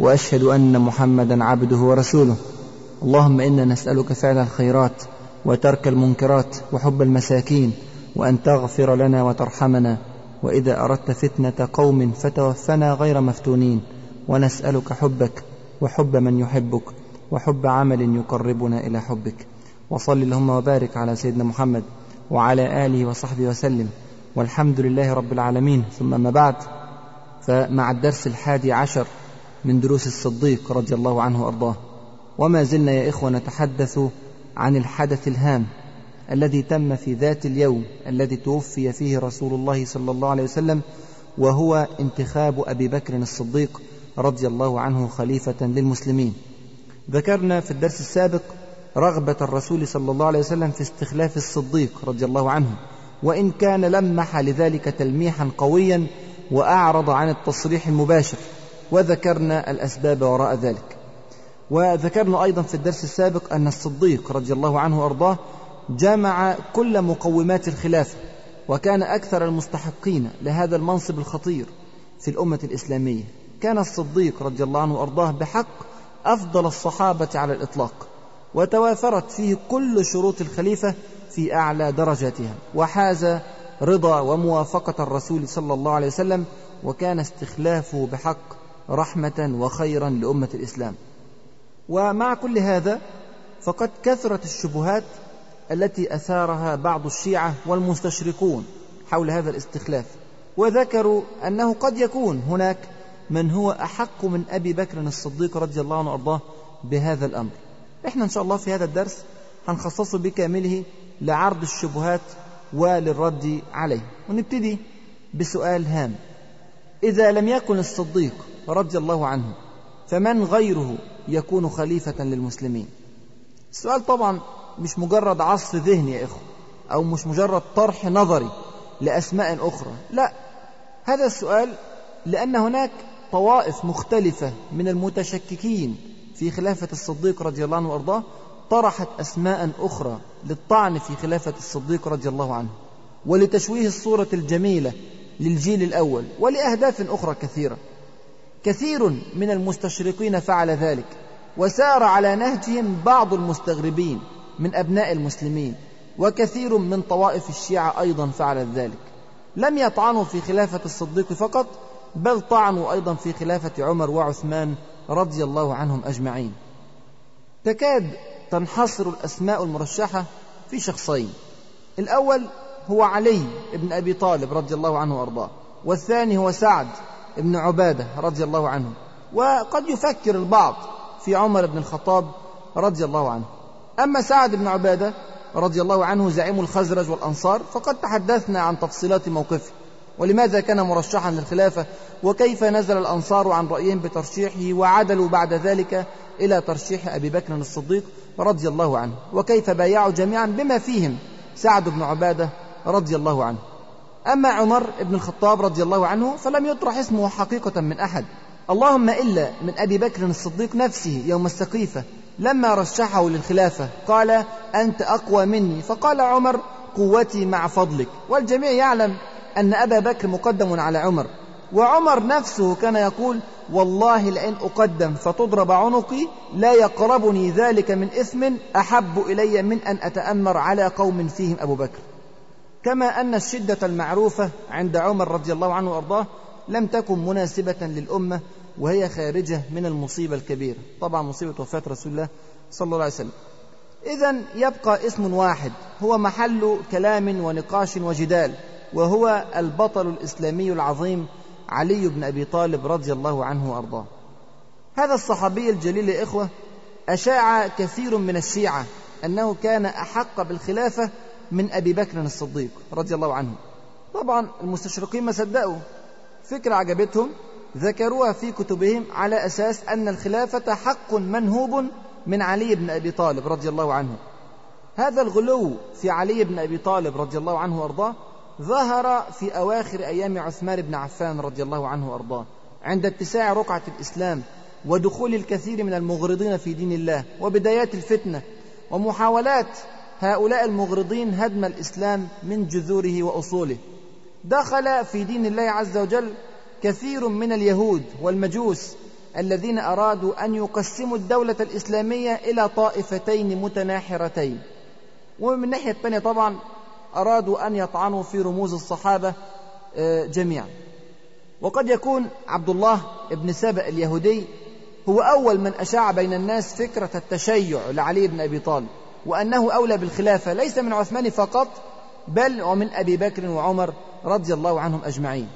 وأشهد أن محمدا عبده ورسوله. اللهم إنا نسألك فعل الخيرات وترك المنكرات وحب المساكين وأن تغفر لنا وترحمنا. وإذا أردت فتنة قوم فتوفنا غير مفتونين. ونسألك حبك وحب من يحبك وحب عمل يقربنا إلى حبك. وصل اللهم وبارك على سيدنا محمد وعلى آله وصحبه وسلم. والحمد لله رب العالمين. ثم ما بعد. فمع الدرس الحادي عشر من دروس الصديق رضي الله عنه وأرضاه. وما زلنا يا إخوة نتحدث عن الحدث الهام الذي تم في ذات اليوم الذي توفي فيه رسول الله صلى الله عليه وسلم وهو انتخاب أبي بكر الصديق رضي الله عنه خليفة للمسلمين. ذكرنا في الدرس السابق رغبة الرسول صلى الله عليه وسلم في استخلاف الصديق رضي الله عنه وإن كان لمح لذلك تلميحا قويا وأعرض عن التصريح المباشر. وذكرنا الأسباب وراء ذلك. وذكرنا أيضا في الدرس السابق أن الصديق رضي الله عنه وأرضاه جمع كل مقومات الخلافة وكان أكثر المستحقين لهذا المنصب الخطير في الأمة الإسلامية. كان الصديق رضي الله عنه وأرضاه بحق أفضل الصحابة على الإطلاق وتوافرت فيه كل شروط الخليفة في أعلى درجاتها. وحاز رضا وموافقة الرسول صلى الله عليه وسلم وكان استخلافه بحق رحمة وخيرا لأمة الإسلام. ومع كل هذا فقد كثرت الشبهات التي أثارها بعض الشيعة والمستشرقون حول هذا الاستخلاف. وذكروا أنه قد يكون هناك من هو أحق من أبي بكر الصديق رضي الله عنه وأرضاه بهذا الأمر. إحنا إن شاء الله في هذا الدرس هنخصصه بكامله لعرض الشبهات وللرد عليه. ونبتدي بسؤال هام. إذا لم يكن الصديق رضي الله عنه فمن غيره يكون خليفة للمسلمين. السؤال طبعا مش مجرد عصف ذهني يا إخوة أو مش مجرد طرح نظري لأسماء أخرى. لا هذا السؤال لأن هناك طوائف مختلفة من المتشككين في خلافة الصديق رضي الله عنه وأرضاه طرحت أسماء أخرى للطعن في خلافة الصديق رضي الله عنه ولتشويه الصورة الجميلة للجيل الأول ولأهداف أخرى كثيرة. كثير من المستشرقين فعل ذلك وسار على نهجهم بعض المستغربين من أبناء المسلمين وكثير من طوائف الشيعة أيضا فعلت ذلك. لم يطعنوا في خلافة الصديق فقط بل طعنوا أيضا في خلافة عمر وعثمان رضي الله عنهم أجمعين. تكاد تنحصر الأسماء المرشحة في شخصين. الأول هو علي بن أبي طالب رضي الله عنه وأرضاه والثاني هو سعد بن عبادة رضي الله عنه. وقد يفكر البعض في عمر بن الخطاب رضي الله عنه. أما سعد بن عبادة رضي الله عنه زعيم الخزرج والأنصار فقد تحدثنا عن تفصيلات موقفه. ولماذا كان مرشحا للخلافة؟ وكيف نزل الأنصار عن رأيهم بترشيحه؟ وعدلوا بعد ذلك إلى ترشيح أبي بكر الصديق رضي الله عنه. وكيف بايعوا جميعا بما فيهم سعد بن عبادة رضي الله عنه. أما عمر بن الخطاب رضي الله عنه فلم يطرح اسمه حقيقة من أحد. اللهم إلا من أبي بكر الصديق نفسه يوم السقيفة لما رشحه للخلافة قال أنت أقوى مني. فقال عمر قوتي مع فضلك. والجميع يعلم أن أبا بكر مقدم على عمر. وعمر نفسه كان يقول والله لئن أقدم فتضرب عنقي لا يقربني ذلك من إثم أحب إلي من أن أتأمر على قوم فيهم أبو بكر. كما أن الشدة المعروفة عند عمر رضي الله عنه وأرضاه لم تكن مناسبة للأمة وهي خارجة من المصيبة الكبيرة. طبعا مصيبة وفاة رسول الله صلى الله عليه وسلم. إذا يبقى اسم واحد هو محل كلام ونقاش وجدال وهو البطل الإسلامي العظيم علي بن أبي طالب رضي الله عنه وأرضاه. هذا الصحابي الجليل يا إخوة أشاع كثير من الشيعة أنه كان أحق بالخلافة من أبي بكر الصديق رضي الله عنه. طبعا المستشرقين ما صدقوا. فكرة عجبتهم ذكروها في كتبهم على أساس أن الخلافة حق منهوب من علي بن أبي طالب رضي الله عنه. هذا الغلو في علي بن أبي طالب رضي الله عنه وأرضاه ظهر في أواخر أيام عثمان بن عفان رضي الله عنه وأرضاه. عند اتساع رقعة الإسلام ودخول الكثير من المغرضين في دين الله وبدايات الفتنة ومحاولات هؤلاء المغرضين هدم الإسلام من جذوره وأصوله. دخل في دين الله عز وجل كثير من اليهود والمجوس الذين أرادوا أن يقسموا الدولة الإسلامية إلى طائفتين متناحرتين. ومن الناحية الثانية طبعا أرادوا أن يطعنوا في رموز الصحابة آه، جميعا. وقد يكون عبد الله بن سبأ اليهودي هو أول من أشاع بين الناس فكرة التشيع لعلي بن أبي طالب. وأنه أولى بالخلافة ليس من عثمان فقط بل ومن أبي بكر وعمر رضي الله عنهم أجمعين.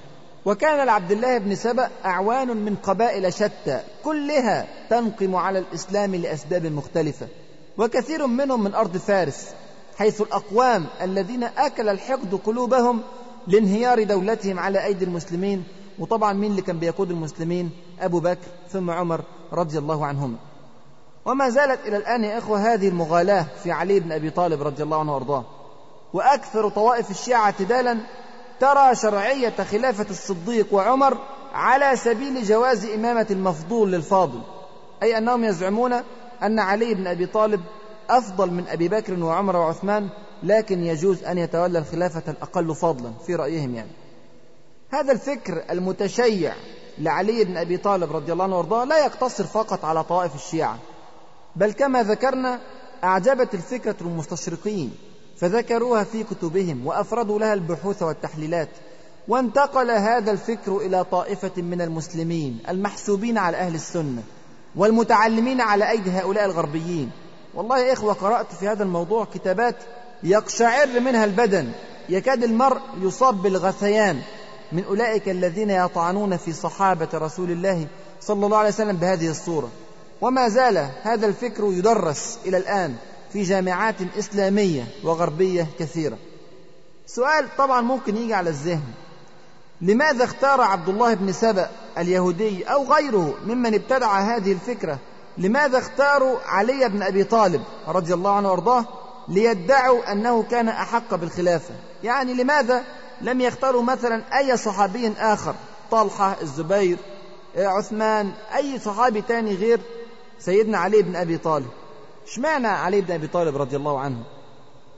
وكان لعبد الله بن سبأ أعوان من قبائل شتى كلها تنقم على الإسلام لأسباب مختلفة. وكثير منهم من أرض فارس حيث الأقوام الذين أكل الحقد قلوبهم لانهيار دولتهم على أيدي المسلمين وطبعا مين اللي كان بيقود المسلمين؟ أبو بكر ثم عمر رضي الله عنهما. وما زالت إلى الآن يا إخوة هذه المغالاة في علي بن أبي طالب رضي الله عنه وأرضاه. وأكثر طوائف الشيعة اعتدالا ترى شرعية خلافة الصديق وعمر على سبيل جواز إمامة المفضول للفاضل. أي أنهم يزعمون أن علي بن أبي طالب أفضل من أبي بكر وعمر وعثمان لكن يجوز أن يتولى الخلافة الأقل فضلا في رأيهم يعني. هذا الفكر المتشيع لعلي بن أبي طالب رضي الله عنه وأرضاه لا يقتصر فقط على طوائف الشيعة. بل كما ذكرنا أعجبت الفكرة المستشرقين فذكروها في كتبهم وأفردوا لها البحوث والتحليلات وانتقل هذا الفكر إلى طائفة من المسلمين المحسوبين على أهل السنة والمتعلمين على أيدي هؤلاء الغربيين. والله يا إخوة قرأت في هذا الموضوع كتابات يقشعر منها البدن يكاد المرء يصاب بالغثيان من أولئك الذين يطعنون في صحابة رسول الله صلى الله عليه وسلم بهذه الصورة. وما زال هذا الفكر يدرس إلى الآن في جامعات إسلامية وغربية كثيرة. سؤال طبعا ممكن يجي على الذهن. لماذا اختار عبد الله بن سبأ اليهودي أو غيره ممن ابتدع هذه الفكرة؟ لماذا اختاروا علي بن أبي طالب رضي الله عنه وأرضاه ليدعوا أنه كان أحق بالخلافة؟ يعني لماذا لم يختاروا مثلا أي صحابي آخر؟ طلحة الزبير عثمان أي صحابي تاني غير سيدنا علي بن أبي طالب. اشمعنى علي بن أبي طالب رضي الله عنه؟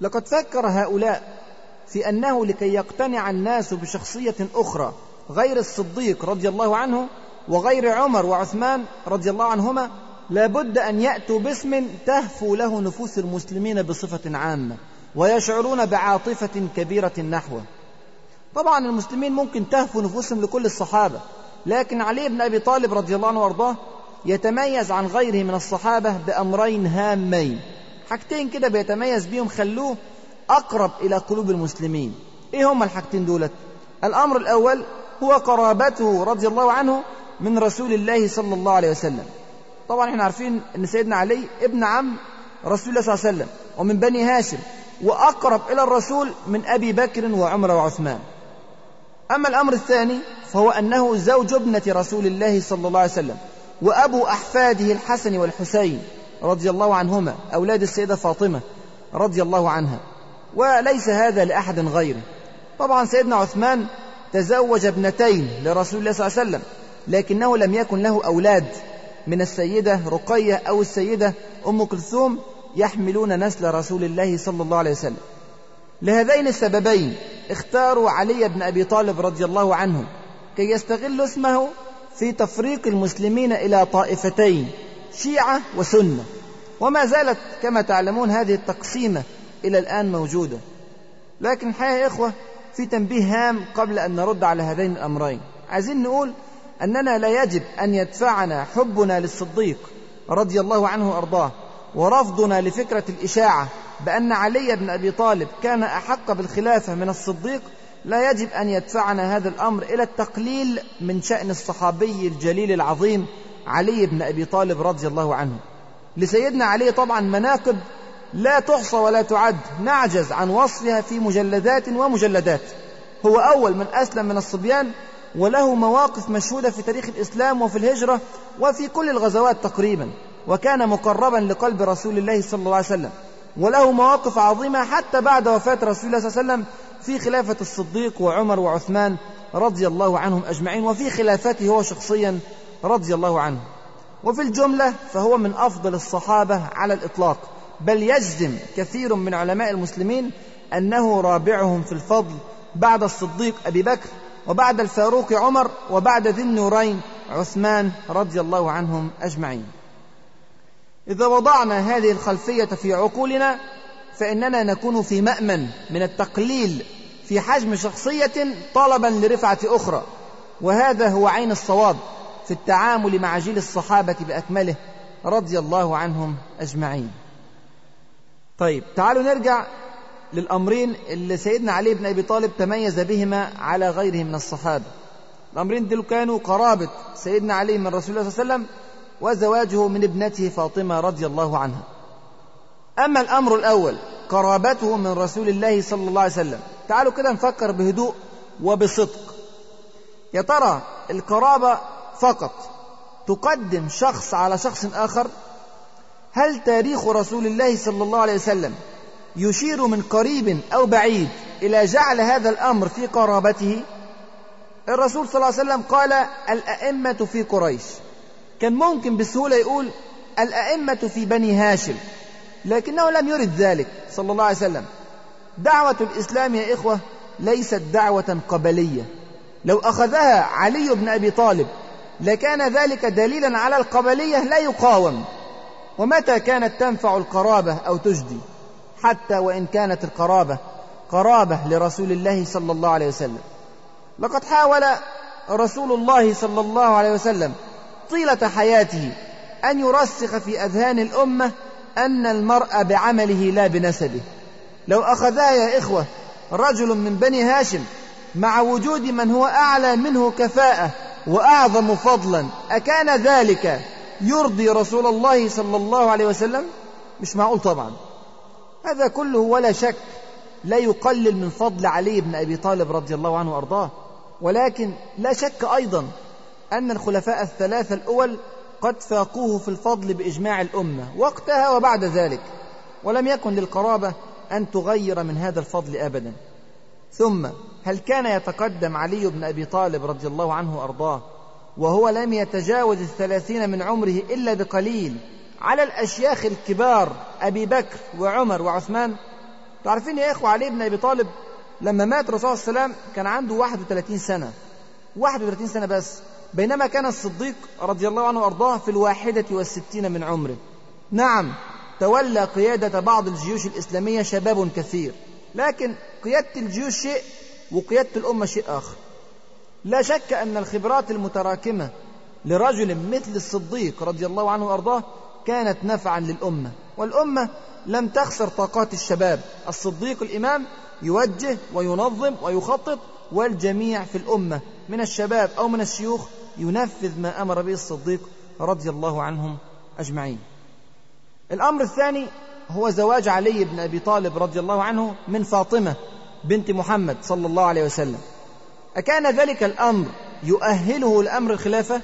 لقد فكر هؤلاء في أنه لكي يقتنع الناس بشخصية أخرى غير الصديق رضي الله عنه وغير عمر وعثمان رضي الله عنهما لابد أن يأتوا باسم تهفو له نفوس المسلمين بصفة عامة ويشعرون بعاطفة كبيرة نحوه طبعا المسلمين ممكن تهفو نفوسهم لكل الصحابة لكن علي بن أبي طالب رضي الله عنه وأرضاه يتميز عن غيره من الصحابة بأمرين هامين. حاجتين كده بيتميز بيهم خلوه أقرب إلى قلوب المسلمين. إيه هما الحاجتين دولت؟ الأمر الأول هو قرابته رضي الله عنه من رسول الله صلى الله عليه وسلم. طبعا إحنا عارفين إن سيدنا علي ابن عم رسول الله صلى الله عليه وسلم ومن بني هاشم وأقرب إلى الرسول من أبي بكر وعمر وعثمان. أما الأمر الثاني فهو أنه زوج ابنة رسول الله صلى الله عليه وسلم. وأبو أحفاده الحسن والحسين رضي الله عنهما أولاد السيدة فاطمة رضي الله عنها. وليس هذا لأحد غيره. طبعا سيدنا عثمان تزوج ابنتين لرسول الله صلى الله عليه وسلم لكنه لم يكن له أولاد من السيدة رقية أو السيدة أم كلثوم يحملون نسل رسول الله صلى الله عليه وسلم. لهذين السببين اختاروا علي بن أبي طالب رضي الله عنه كي يستغل اسمه في تفريق المسلمين إلى طائفتين شيعة وسنة. وما زالت كما تعلمون هذه التقسيمة إلى الآن موجودة. لكن الحقيقة يا إخوة في تنبيه هام قبل أن نرد على هذين الأمرين. عايزين نقول أننا لا يجب أن يدفعنا حبنا للصديق رضي الله عنه وأرضاه ورفضنا لفكرة الإشاعة بأن علي بن أبي طالب كان أحق بالخلافة من الصديق لا يجب أن يدفعنا هذا الأمر إلى التقليل من شأن الصحابي الجليل العظيم علي بن أبي طالب رضي الله عنه. لسيدنا علي طبعا مناقب لا تحصى ولا تعد نعجز عن وصفها في مجلدات ومجلدات. هو أول من أسلم من الصبيان وله مواقف مشهودة في تاريخ الإسلام وفي الهجرة وفي كل الغزوات تقريبا وكان مقربا لقلب رسول الله صلى الله عليه وسلم. وله مواقف عظيمة حتى بعد وفاة رسول الله صلى الله عليه وسلم في خلافة الصديق وعمر وعثمان رضي الله عنهم أجمعين وفي خلافته هو شخصيا رضي الله عنه. وفي الجملة فهو من أفضل الصحابة على الإطلاق. بل يجزم كثير من علماء المسلمين أنه رابعهم في الفضل بعد الصديق أبي بكر وبعد الفاروق عمر وبعد ذي النورين عثمان رضي الله عنهم أجمعين. إذا وضعنا هذه الخلفية في عقولنا فإننا نكون في مأمن من التقليل في حجم شخصية طلبا لرفعة أخرى. وهذا هو عين الصواب في التعامل مع جيل الصحابة بأكمله رضي الله عنهم أجمعين. طيب تعالوا نرجع للأمرين اللي سيدنا علي بن أبي طالب تميز بهما على غيره من الصحابة. الأمرين دول كانوا قرابة سيدنا علي من رسول الله صلى الله عليه وسلم وزواجه من ابنته فاطمة رضي الله عنها. أما الأمر الأول قرابته من رسول الله صلى الله عليه وسلم. تعالوا كده نفكر بهدوء وبصدق. يا ترى القرابة فقط تقدم شخص على شخص آخر؟ هل تاريخ رسول الله صلى الله عليه وسلم يشير من قريب أو بعيد إلى جعل هذا الأمر في قرابته؟ الرسول صلى الله عليه وسلم قال الأئمة في قريش. كان ممكن بسهولة يقول الأئمة في بني هاشم. لكنه لم يرد ذلك صلى الله عليه وسلم. دعوة الإسلام يا إخوة ليست دعوة قبلية. لو أخذها علي بن أبي طالب لكان ذلك دليلا على القبلية لا يقاوم. ومتى كانت تنفع القرابة أو تجدي؟ حتى وإن كانت القرابة قرابة لرسول الله صلى الله عليه وسلم. لقد حاول رسول الله صلى الله عليه وسلم طيلة حياته أن يرسخ في أذهان الأمة أن المرء بعمله لا بنسبه. لو أخذها يا إخوة رجل من بني هاشم مع وجود من هو أعلى منه كفاءة وأعظم فضلا أكان ذلك يرضي رسول الله صلى الله عليه وسلم؟ مش معقول طبعا. هذا كله ولا شك لا يقلل من فضل علي بن أبي طالب رضي الله عنه وأرضاه. ولكن لا شك أيضا أن الخلفاء الثلاثة الأول قد فاقوه في الفضل بإجماع الأمة وقتها وبعد ذلك ولم يكن للقرابة أن تغير من هذا الفضل أبدا. ثم هل كان يتقدم علي بن أبي طالب رضي الله عنه وأرضاه وهو لم يتجاوز الثلاثين من عمره إلا بقليل على الأشياخ الكبار أبي بكر وعمر وعثمان؟ تعرفين يا إخوة علي بن أبي طالب لما مات الرسول صلى الله عليه وسلم كان عنده 31 سنة. 31 سنة بس. بينما كان الصديق رضي الله عنه وأرضاه في الواحدة والستين من عمره. نعم تولى قيادة بعض الجيوش الإسلامية شباب كثير لكن قيادة الجيوش شيء وقيادة الأمة شيء آخر. لا شك أن الخبرات المتراكمة لرجل مثل الصديق رضي الله عنه وأرضاه كانت نفعا للأمة والأمة لم تخسر طاقات الشباب. الصديق الإمام يوجه وينظم ويخطط والجميع في الأمة من الشباب أو من الشيوخ ينفذ ما أمر به الصديق رضي الله عنهم أجمعين. الأمر الثاني هو زواج علي بن أبي طالب رضي الله عنه من فاطمة بنت محمد صلى الله عليه وسلم. أكان ذلك الأمر يؤهله لأمر الخلافة؟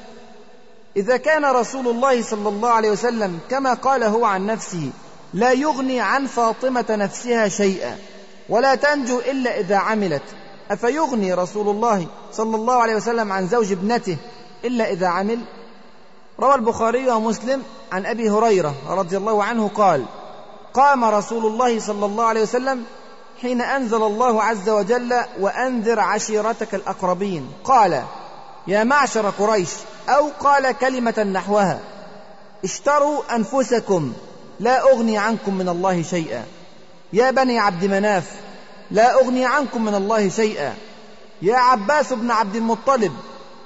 إذا كان رسول الله صلى الله عليه وسلم كما قال هو عن نفسه لا يغني عن فاطمة نفسها شيئا ولا تنجو إلا إذا عملت أفيغني رسول الله صلى الله عليه وسلم عن زوج ابنته إلا إذا عمل. روى البخاري ومسلم عن أبي هريرة رضي الله عنه قال قام رسول الله صلى الله عليه وسلم حين أنزل الله عز وجل وأنذر عشيرتك الأقربين. قال يا معشر قريش أو قال كلمة نحوها. اشتروا أنفسكم لا أغني عنكم من الله شيئا. يا بني عبد مناف لا أغني عنكم من الله شيئا. يا عباس بن عبد المطلب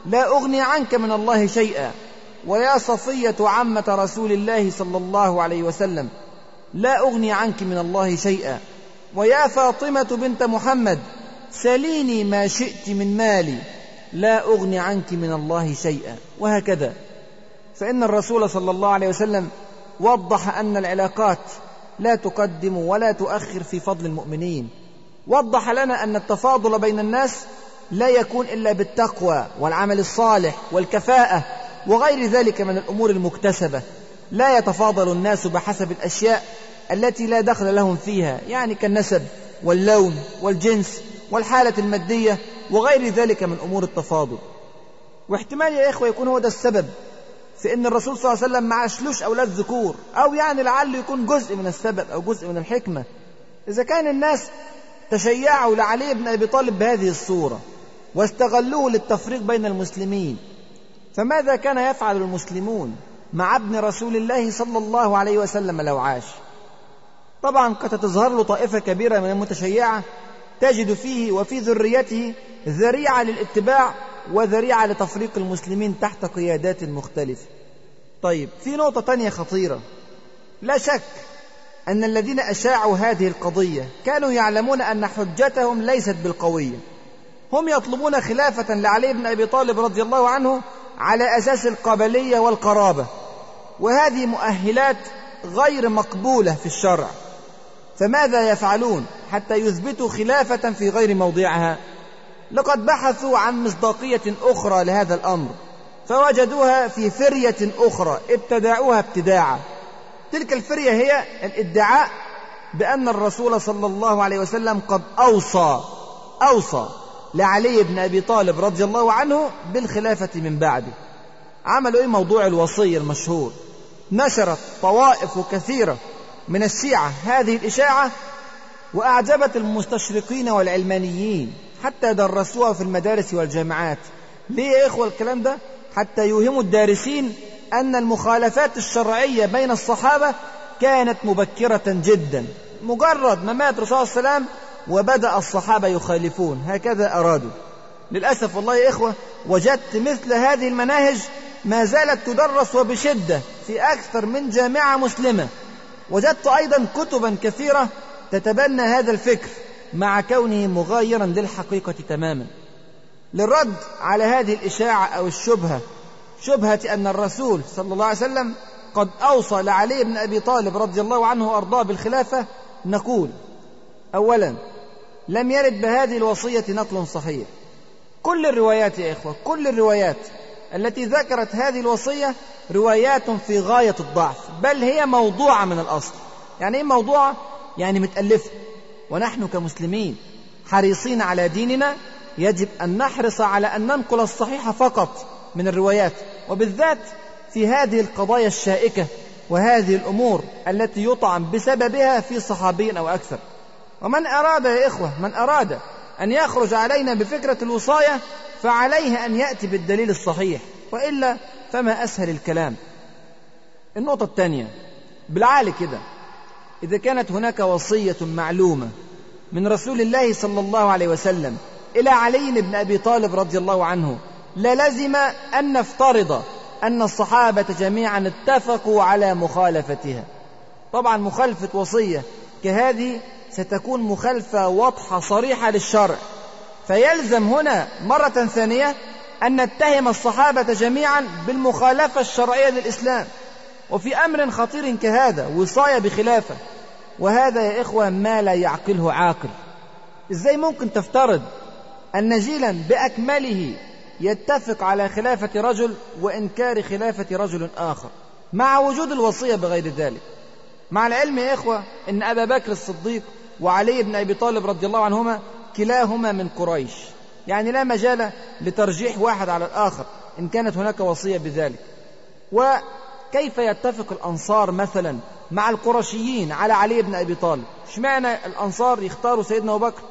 لا أغني عنك من الله شيئا. ويا صفية عمة رسول الله صلى الله عليه وسلم لا أغني عنك من الله شيئا. ويا فاطمة بنت محمد سليني ما شئت من مالي لا أغني عنك من الله شيئا. وهكذا. فإن الرسول صلى الله عليه وسلم وضح أن العلاقات لا تقدم ولا تؤخر في فضل المؤمنين. وضح لنا أن التفاضل بين الناس لا يكون إلا بالتقوى والعمل الصالح والكفاءة وغير ذلك من الأمور المكتسبة. لا يتفاضل الناس بحسب الأشياء التي لا دخل لهم فيها يعني كالنسب واللون والجنس والحالة المادية وغير ذلك من أمور التفاضل. واحتمال يا إخوة يكون هو ده السبب في أن الرسول صلى الله عليه وسلم ما عاشلوش أولاد ذكور أو يعني لعله يكون جزء من السبب أو جزء من الحكمة. إذا كان الناس تشيعوا لعلي بن أبي طالب بهذه الصورة واستغلوه للتفريق بين المسلمين. فماذا كان يفعل المسلمون مع ابن رسول الله صلى الله عليه وسلم لو عاش؟ طبعا قد تظهر له طائفة كبيرة من المتشيعة تجد فيه وفي ذريته ذريعة للاتباع وذريعة لتفريق المسلمين تحت قيادات مختلفة. طيب في نقطة تانية خطيرة. لا شك أن الذين أشاعوا هذه القضية كانوا يعلمون أن حجتهم ليست بالقوية. هم يطلبون خلافة لعلي بن أبي طالب رضي الله عنه على أساس القبلية والقرابة. وهذه مؤهلات غير مقبولة في الشرع. فماذا يفعلون حتى يثبتوا خلافة في غير موضعها؟ لقد بحثوا عن مصداقية أخرى لهذا الأمر فوجدوها في فرية أخرى ابتدعوها ابتداعا. تلك الفرية هي الادعاء بأن الرسول صلى الله عليه وسلم قد أوصى أوصى لعلي بن أبي طالب رضي الله عنه بالخلافة من بعده. عملوا إيه؟ موضوع الوصية المشهور. نشرت طوائف كثيرة من الشيعة هذه الإشاعة وأعجبت المستشرقين والعلمانيين حتى درسوها في المدارس والجامعات. ليه يا إخوة الكلام ده؟ حتى يوهموا الدارسين أن المخالفات الشرعية بين الصحابة كانت مبكرة جدا. مجرد ما مات الرسول صلى الله عليه وسلم وبدأ الصحابة يخالفون. هكذا أرادوا. للأسف والله يا إخوة وجدت مثل هذه المناهج ما زالت تدرس وبشدة في أكثر من جامعة مسلمة. وجدت أيضا كتبا كثيرة تتبنى هذا الفكر مع كونه مغايرا للحقيقة تماما. للرد على هذه الإشاعة أو الشبهة شبهة أن الرسول صلى الله عليه وسلم قد أوصى لعلي بن أبي طالب رضي الله عنه وأرضاه بالخلافة نقول أولا لم يرد بهذه الوصية نقل صحيح. كل الروايات يا إخوة كل الروايات التي ذكرت هذه الوصية روايات في غاية الضعف بل هي موضوعة من الأصل. يعني إيه موضوعة؟ يعني متألفة. ونحن كمسلمين حريصين على ديننا يجب أن نحرص على أن ننقل الصحيح فقط من الروايات. وبالذات في هذه القضايا الشائكة وهذه الأمور التي يطعن بسببها في صحابي أو أكثر. ومن أراد يا إخوة من أراد أن يخرج علينا بفكرة الوصاية فعليه أن يأتي بالدليل الصحيح. وإلا فما أسهل الكلام. النقطة الثانية بالعالي كده. إذا كانت هناك وصية معلومة من رسول الله صلى الله عليه وسلم إلى علي بن أبي طالب رضي الله عنه للزم أن نفترض أن الصحابة جميعا اتفقوا على مخالفتها. طبعا مخالفة وصية كهذه ستكون مخالفة واضحة صريحة للشرع. فيلزم هنا مرة ثانية أن نتهم الصحابة جميعا بالمخالفة الشرعية للإسلام. وفي أمر خطير كهذا وصاية بخلافة. وهذا يا إخوة ما لا يعقله عاقل. إزاي ممكن تفترض أن جيلا بأكمله يتفق على خلافة رجل وإنكار خلافة رجل آخر؟ مع وجود الوصية بغير ذلك. مع العلم يا إخوة أن أبا بكر الصديق وعلي بن أبي طالب رضي الله عنهما كلاهما من قريش. يعني لا مجال لترجيح واحد على الآخر إن كانت هناك وصية بذلك. وكيف يتفق الأنصار مثلا مع القرشيين على علي بن أبي طالب؟ اشمعنى الأنصار يختاروا سيدنا أبو بكر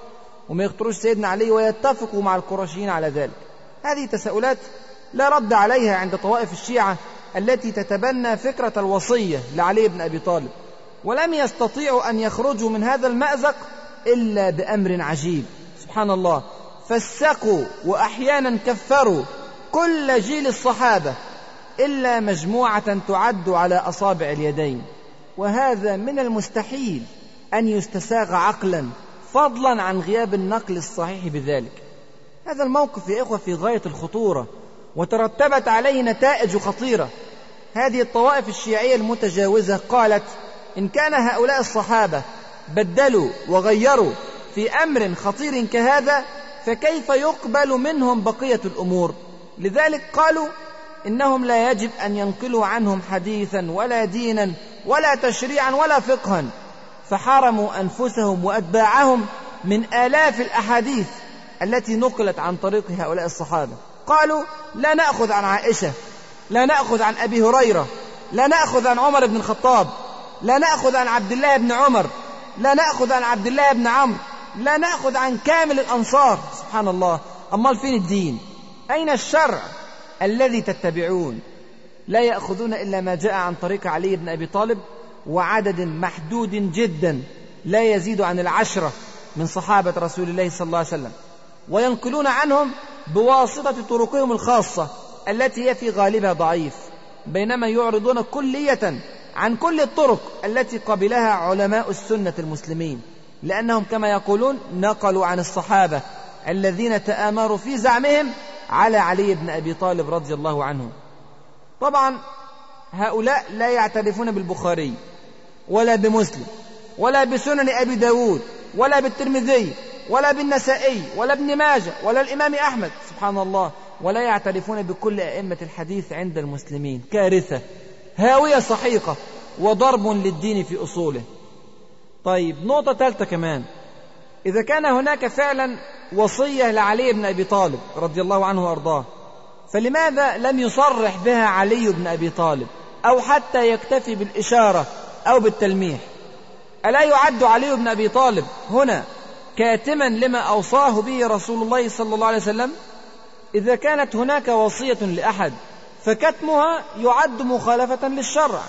وما يختاروش سيدنا علي ويتفقوا مع القرشيين على ذلك؟ هذه تساؤلات لا رد عليها عند طوائف الشيعة التي تتبنى فكرة الوصية لعلي بن أبي طالب. ولم يستطيعوا أن يخرجوا من هذا المأزق إلا بأمر عجيب. سبحان الله فسقوا وأحيانا كفروا كل جيل الصحابة إلا مجموعة تعد على أصابع اليدين. وهذا من المستحيل أن يستساغ عقلا فضلا عن غياب النقل الصحيح بذلك. هذا الموقف يا إخوة في غاية الخطورة وترتبت عليه نتائج خطيرة. هذه الطوائف الشيعية المتجاوزة قالت إن كان هؤلاء الصحابة بدلوا وغيروا في أمر خطير كهذا فكيف يقبل منهم بقية الأمور؟ لذلك قالوا إنهم لا يجب أن ينقلوا عنهم حديثا ولا دينا ولا تشريعا ولا فقها. فحرموا أنفسهم وأتباعهم من آلاف الأحاديث التي نقلت عن طريق هؤلاء الصحابة. قالوا لا نأخذ عن عائشة لا نأخذ عن أبي هريرة لا نأخذ عن عمر بن الخطاب لا نأخذ عن عبد الله بن عمر. لا نأخذ عن عبد الله بن عمرو. لا نأخذ عن كامل الأنصار. سبحان الله. أمال فين الدين؟ أين الشرع الذي تتبعون؟ لا يأخذون إلا ما جاء عن طريق علي بن أبي طالب وعدد محدود جدا لا يزيد عن العشرة من صحابة رسول الله صلى الله عليه وسلم. وينقلون عنهم بواسطة طرقهم الخاصة التي هي في غالبها ضعيف. بينما يعرضون كلية عن كل الطرق التي قبلها علماء السنة المسلمين لأنهم كما يقولون نقلوا عن الصحابة الذين تآمروا في زعمهم على علي بن أبي طالب رضي الله عنه. طبعا هؤلاء لا يعترفون بالبخاري ولا بمسلم ولا بسنن أبي داود ولا بالترمذي ولا بالنسائي ولا ابن ماجه ولا الإمام أحمد سبحان الله ولا يعترفون بكل أئمة الحديث عند المسلمين. كارثة. هاوية صحيقة وضرب للدين في أصوله. طيب نقطة ثالثة كمان. إذا كان هناك فعلا وصية لعلي بن أبي طالب رضي الله عنه وأرضاه فلماذا لم يصرح بها علي بن أبي طالب؟ أو حتى يكتفي بالإشارة أو بالتلميح. ألا يعد علي بن أبي طالب هنا كاتما لما أوصاه به رسول الله صلى الله عليه وسلم؟ إذا كانت هناك وصية لأحد فكتمها يعد مخالفة للشرع.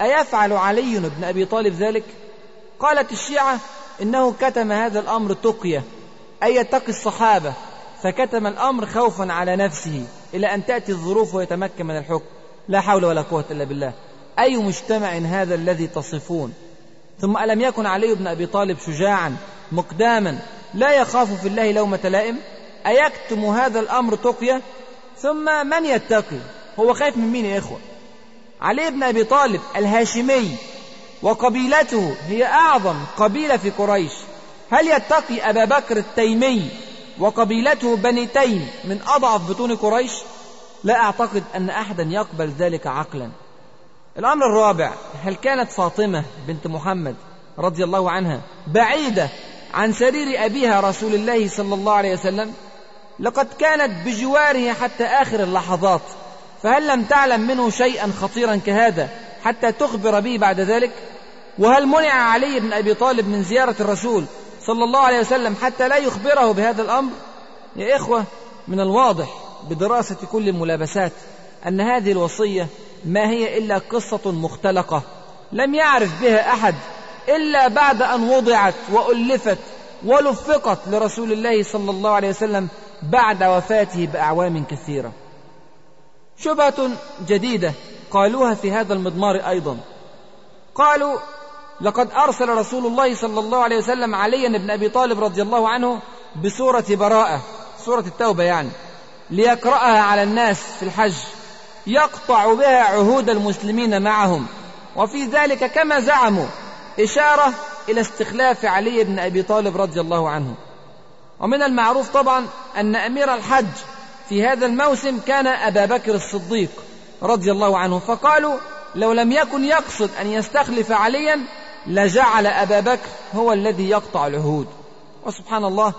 أيفعل علي بن أبي طالب ذلك؟ قالت الشيعة إنه كتم هذا الأمر تقية أي يتقي الصحابة فكتم الأمر خوفا على نفسه إلى أن تأتي الظروف ويتمكن من الحكم. لا حول ولا قوة إلا بالله. أي مجتمع هذا الذي تصفون؟ ثم ألم يكن علي بن أبي طالب شجاعا مقداما لا يخاف في الله لومة لائم؟ أيكتم هذا الأمر تقية؟ ثم من يتقي؟ هو خايف من مين يا إخوة؟ علي بن أبي طالب الهاشمي وقبيلته هي أعظم قبيلة في قريش. هل يتقي أبا بكر التيمي وقبيلته بني تيم من أضعف بطون قريش؟ لا أعتقد أن أحدا يقبل ذلك عقلا. الأمر الرابع هل كانت فاطمة بنت محمد رضي الله عنها بعيدة عن سرير أبيها رسول الله صلى الله عليه وسلم؟ لقد كانت بجواره حتى آخر اللحظات. فهل لم تعلم منه شيئا خطيرا كهذا حتى تخبر به بعد ذلك؟ وهل منع علي بن أبي طالب من زيارة الرسول صلى الله عليه وسلم حتى لا يخبره بهذا الأمر؟ يا إخوة من الواضح بدراسة كل الملابسات أن هذه الوصية ما هي إلا قصة مختلقة لم يعرف بها أحد إلا بعد أن وضعت وألفت ولفقت لرسول الله صلى الله عليه وسلم بعد وفاته بأعوام كثيرة. شبهة جديدة قالوها في هذا المضمار أيضا. قالوا لقد أرسل رسول الله صلى الله عليه وسلم علي بن أبي طالب رضي الله عنه بسورة براءة سورة التوبة يعني ليقرأها على الناس في الحج يقطع بها عهود المسلمين معهم وفي ذلك كما زعموا إشارة إلى استخلاف علي بن أبي طالب رضي الله عنه. ومن المعروف طبعا أن أمير الحج في هذا الموسم كان أبا بكر الصديق رضي الله عنه فقالوا لو لم يكن يقصد أن يستخلف عليا لجعل أبا بكر هو الذي يقطع العهود. وسبحان الله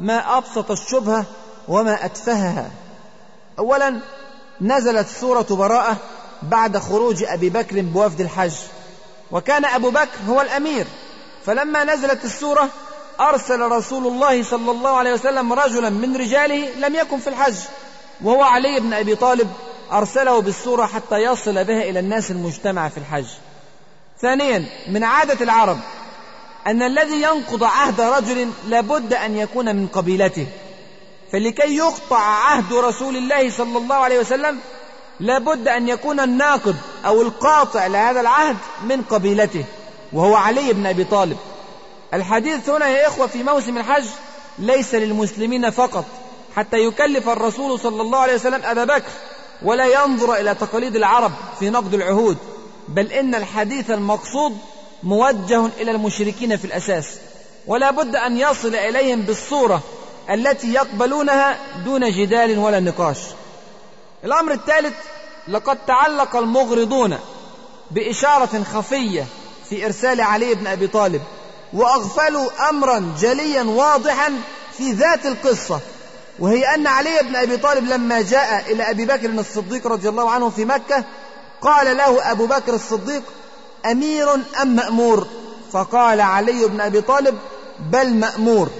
ما أبسط الشبهة وما أتفهها. أولا نزلت سورة براءة بعد خروج أبي بكر بوفد الحج وكان أبو بكر هو الأمير. فلما نزلت السورة أرسل رسول الله صلى الله عليه وسلم رجلا من رجاله لم يكن في الحج وهو علي بن أبي طالب أرسله بالسورة حتى يصل بها إلى الناس المجتمع في الحج. ثانيا من عادة العرب أن الذي ينقض عهد رجل لابد أن يكون من قبيلته. فلكي يقطع عهد رسول الله صلى الله عليه وسلم لابد أن يكون الناقض أو القاطع لهذا العهد من قبيلته وهو علي بن أبي طالب. الحديث هنا يا إخوة في موسم الحج ليس للمسلمين فقط حتى يكلف الرسول صلى الله عليه وسلم أبا بكر ولا ينظر إلى تقاليد العرب في نقد العهود بل إن الحديث المقصود موجه إلى المشركين في الأساس ولا بد أن يصل إليهم بالصورة التي يقبلونها دون جدال ولا نقاش. الأمر الثالث لقد تعلق المغرضون بإشارة خفية في إرسال علي بن أبي طالب وأغفلوا أمرا جليا واضحا في ذات القصة. وهي أن علي بن أبي طالب لما جاء إلى أبي بكر الصديق رضي الله عنه في مكة قال له أبو بكر الصديق أمير أم مأمور؟ فقال علي بن أبي طالب بل مأمور.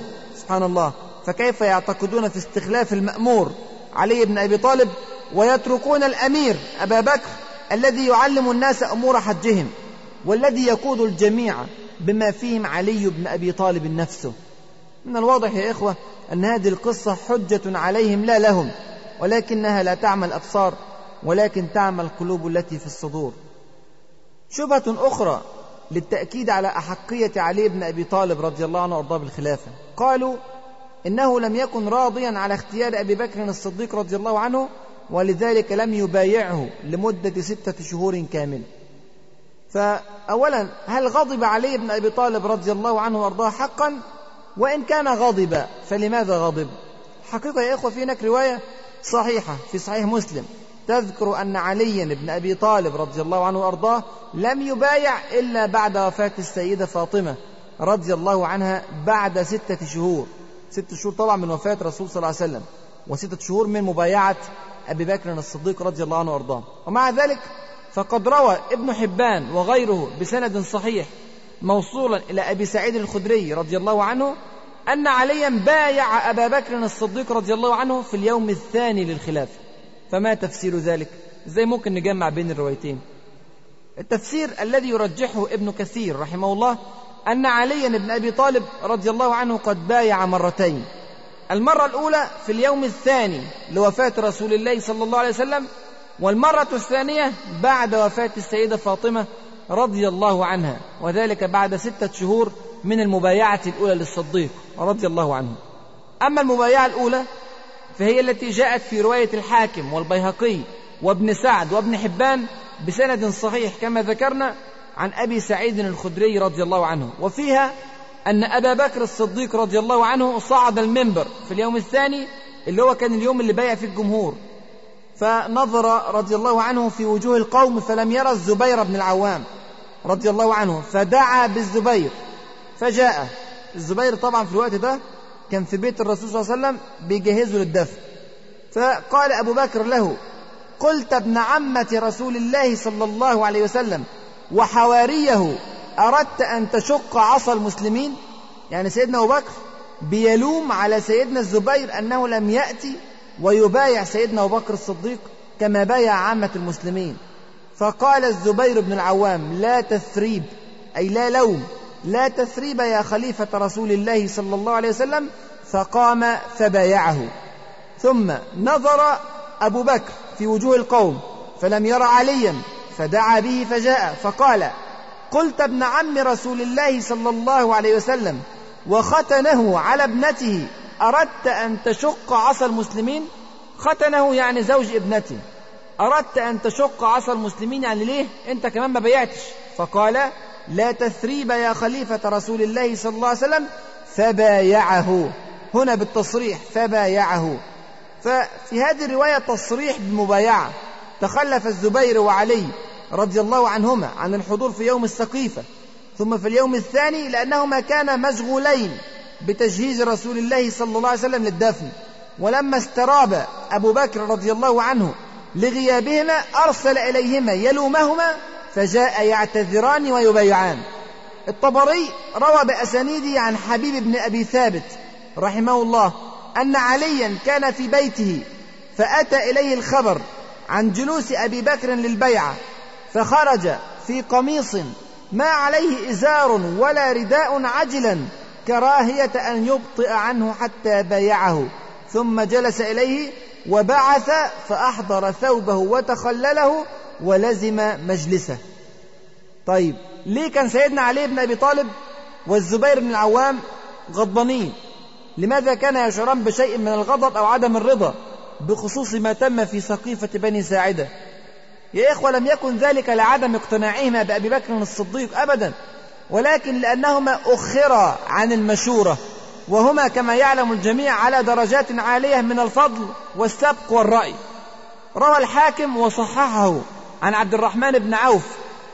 سبحان الله. فكيف يعتقدون في استخلاف المأمور؟ علي بن أبي طالب ويتركون الأمير أبا بكر الذي يعلم الناس أمور حجهم والذي يقود الجميع. بما فيهم علي بن أبي طالب نفسه. من الواضح يا إخوة أن هذه القصة حجة عليهم لا لهم ولكنها لا تعمى الأبصار ولكن تعمى القلوب التي في الصدور. شبهة أخرى للتأكيد على أحقية علي بن أبي طالب رضي الله عنه وأرضاه بالخلافة. قالوا إنه لم يكن راضيا على اختيار أبي بكر الصديق رضي الله عنه ولذلك لم يبايعه لمدة ستة شهور كاملة. فأولا هل غضب علي بن أبي طالب رضي الله عنه وأرضاه حقا؟ وإن كان غضب فلماذا غضب؟ حقيقة يا إخوة في هناك رواية صحيحة في صحيح مسلم. تذكر أن علي بن أبي طالب رضي الله عنه وأرضاه لم يبايع إلا بعد وفاة السيدة فاطمة رضي الله عنها بعد ستة شهور. ست شهور طبعا من وفاة الرسول صلى الله عليه وسلم وستة شهور من مبايعة أبي بكر الصديق رضي الله عنه وأرضاه. ومع ذلك فقد روى ابن حبان وغيره بسند صحيح موصولا إلى أبي سعيد الخدري رضي الله عنه أن عليا بايع أبا بكر الصديق رضي الله عنه في اليوم الثاني للخلافة فما تفسير ذلك؟ إزاي ممكن نجمع بين الروايتين؟ التفسير الذي يرجحه ابن كثير رحمه الله أن عليا بن أبي طالب رضي الله عنه قد بايع مرتين. المرة الأولى في اليوم الثاني لوفاة رسول الله صلى الله عليه وسلم والمرة الثانية بعد وفاة السيدة فاطمة رضي الله عنها وذلك بعد ستة شهور من المبايعة الأولى للصديق رضي الله عنه. أما المبايعة الأولى فهي التي جاءت في رواية الحاكم والبيهقي وابن سعد وابن حبان بسند صحيح كما ذكرنا عن أبي سعيد الخدري رضي الله عنه. وفيها أن أبا بكر الصديق رضي الله عنه صعد المنبر في اليوم الثاني اللي هو كان اليوم اللي بايع فيه الجمهور. فنظر رضي الله عنه في وجوه القوم فلم يرى الزبير بن العوام رضي الله عنه فدعا بالزبير فجاء الزبير طبعا في الوقت ده كان في بيت الرسول صلى الله عليه وسلم بيجهزه للدفن. فقال أبو بكر له قلت ابن عمة رسول الله صلى الله عليه وسلم وحواريه أردت أن تشق عصا المسلمين؟ يعني سيدنا أبو بكر بيلوم على سيدنا الزبير أنه لم يأتي ويبايع سيدنا أبو بكر الصديق كما بايع عامة المسلمين. فقال الزبير بن العوام لا تثريب أي لا لوم لا تثريب يا خليفة رسول الله صلى الله عليه وسلم. فقام فبايعه. ثم نظر أبو بكر في وجوه القوم فلم ير عليا فدعا به فجاء فقال قلت ابن عم رسول الله صلى الله عليه وسلم وختنه على ابنته أردت أن تشق عصا المسلمين؟ ختنه يعني زوج ابنته أردت أن تشق عصا المسلمين يعني ليه؟ أنت كمان ما بيعتش. فقال لا تثريب يا خليفة رسول الله صلى الله عليه وسلم. فبايعه. هنا بالتصريح فبايعه. ففي هذه الرواية تصريح بالمبايعة تخلف الزبير وعلي رضي الله عنهما عن الحضور في يوم السقيفة. ثم في اليوم الثاني لأنهما كانا مشغولين. بتجهيز رسول الله صلى الله عليه وسلم للدفن. ولما استراب أبو بكر رضي الله عنه لغيابهما أرسل إليهما يلومهما فجاء يعتذران ويبايعان. الطبري روى بأسانيده عن حبيب بن أبي ثابت رحمه الله أن عليا كان في بيته فأتى إليه الخبر عن جلوس أبي بكر للبيعة فخرج في قميص ما عليه إزار ولا رداء عجلا كراهية أن يبطئ عنه حتى بايعه ثم جلس إليه وبعث فأحضر ثوبه وتخلله ولزم مجلسه. طيب ليه كان سيدنا علي بن أبي طالب والزبير بن العوام غضبانين؟ لماذا كان يشعران بشيء من الغضب أو عدم الرضا بخصوص ما تم في سقيفة بني ساعدة؟ يا إخوة لم يكن ذلك لعدم اقتناعهما بأبي بكر الصديق أبدا. ولكن لأنهما أخرا عن المشورة وهما كما يعلم الجميع على درجات عالية من الفضل والسبق والرأي. روى الحاكم وصححه عن عبد الرحمن بن عوف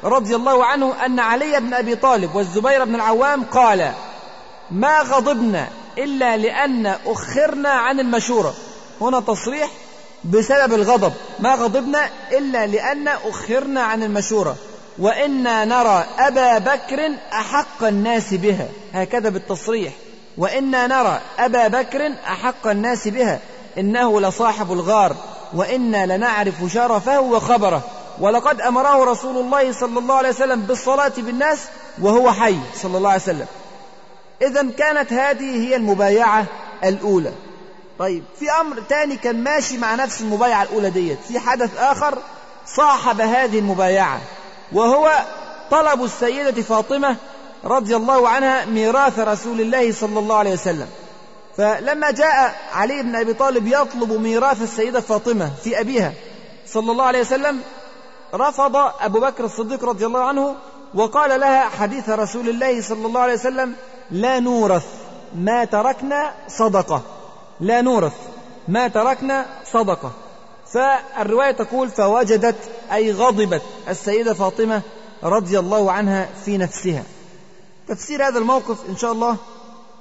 رضي الله عنه أن علي بن أبي طالب والزبير بن العوام قال ما غضبنا إلا لأن أخرنا عن المشورة. هنا تصريح بسبب الغضب. ما غضبنا إلا لأن أخرنا عن المشورة. وإنا نرى أبا بكر أحق الناس بها. هكذا بالتصريح. وإنا نرى أبا بكر أحق الناس بها. إنه لصاحب الغار. وإنا لنعرف شرفه وخبره. ولقد أمره رسول الله صلى الله عليه وسلم بالصلاة بالناس وهو حي صلى الله عليه وسلم. إذا كانت هذه هي المبايعة الأولى. طيب في أمر تاني كان ماشي مع نفس المبايعة الأولى ديت. في حدث آخر صاحب هذه المبايعة. وهو طلب السيدة فاطمة رضي الله عنها ميراث رسول الله صلى الله عليه وسلم. فلما جاء علي بن أبي طالب يطلب ميراث السيدة فاطمة في أبيها صلى الله عليه وسلم رفض أبو بكر الصديق رضي الله عنه وقال لها حديث رسول الله صلى الله عليه وسلم لا نورث ما تركنا صدقة. لا نورث ما تركنا صدقة. فالرواية تقول فوجدت أي غضبت السيدة فاطمة رضي الله عنها في نفسها. تفسير هذا الموقف إن شاء الله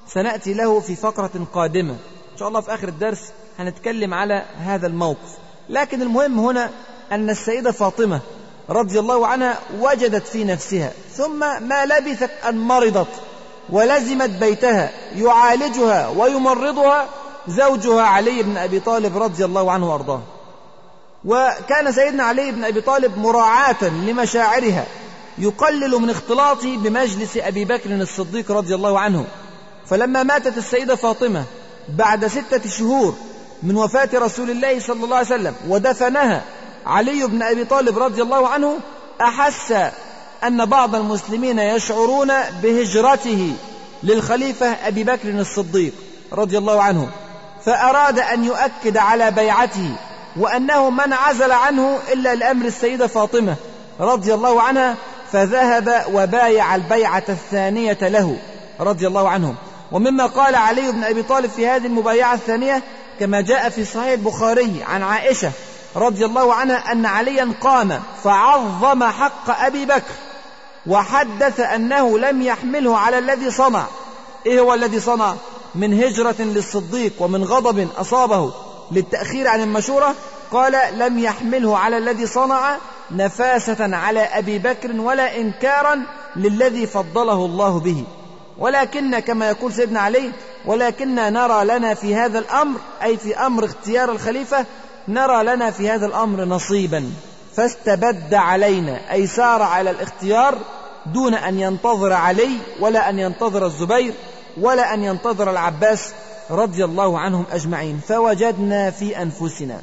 سنأتي له في فقرة قادمة. إن شاء الله في آخر الدرس هنتكلم على هذا الموقف. لكن المهم هنا أن السيدة فاطمة رضي الله عنها وجدت في نفسها. ثم ما لبثت أن مرضت ولزمت بيتها يعالجها ويمرضها زوجها علي بن أبي طالب رضي الله عنه وأرضاه. وكان سيدنا علي بن أبي طالب مراعاة لمشاعرها يقلل من اختلاطه بمجلس أبي بكر الصديق رضي الله عنه. فلما ماتت السيدة فاطمة بعد ستة شهور من وفاة رسول الله صلى الله عليه وسلم ودفنها علي بن أبي طالب رضي الله عنه أحس أن بعض المسلمين يشعرون بهجرته للخليفة أبي بكر الصديق رضي الله عنه فأراد أن يؤكد على بيعته. وأنه من عزل عنه إلا لأمر السيدة فاطمة رضي الله عنها فذهب وبايع البيعة الثانية له رضي الله عنه. ومما قال علي بن أبي طالب في هذه المبايعة الثانية كما جاء في صحيح البخاري عن عائشة رضي الله عنها أن عليا قام فعظم حق أبي بكر وحدث أنه لم يحمله على الذي صنع. إيه هو الذي صنع؟ من هجرة للصديق ومن غضب أصابه. للتأخير عن المشورة قال لم يحمله على الذي صنع نفاسة على أبي بكر ولا إنكارا للذي فضله الله به. ولكن كما يقول سيدنا علي ولكن نرى لنا في هذا الأمر أي في أمر اختيار الخليفة نرى لنا في هذا الأمر نصيبا. فاستبد علينا أي سار على الاختيار دون أن ينتظر علي ولا أن ينتظر الزبير ولا أن ينتظر العباس رضي الله عنهم أجمعين. فوجدنا في أنفسنا.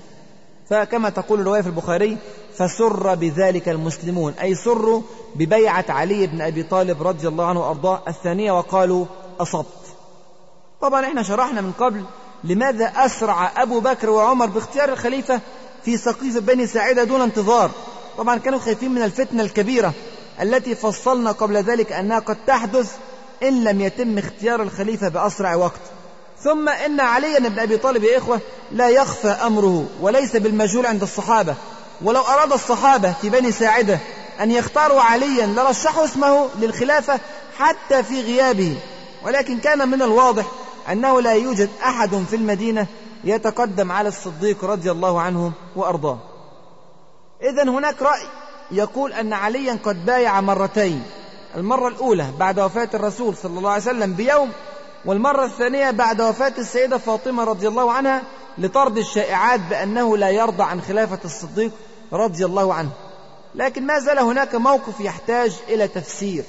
فكما تقول الرواية في البخاري فسر بذلك المسلمون. أي سروا ببيعة علي بن أبي طالب رضي الله عنه وأرضاه الثانية وقالوا أصبت. طبعا إحنا شرحنا من قبل لماذا أسرع أبو بكر وعمر باختيار الخليفة في سقيفة بني ساعدة دون انتظار. طبعا كانوا خايفين من الفتنة الكبيرة التي فصلنا قبل ذلك أنها قد تحدث إن لم يتم اختيار الخليفة بأسرع وقت. ثم إن علي بن أبي طالب يا إخوة لا يخفى أمره وليس بالمجهول عند الصحابة. ولو أراد الصحابة في بني ساعدة أن يختاروا عليا لرشحوا اسمه للخلافة حتى في غيابه. ولكن كان من الواضح أنه لا يوجد أحد في المدينة يتقدم على الصديق رضي الله عنه وأرضاه. إذا هناك رأي يقول أن عليا قد بايع مرتين. المرة الأولى بعد وفاة الرسول صلى الله عليه وسلم بيوم والمرة الثانية بعد وفاة السيدة فاطمة رضي الله عنها لطرد الشائعات بأنه لا يرضى عن خلافة الصديق رضي الله عنه. لكن ما زال هناك موقف يحتاج إلى تفسير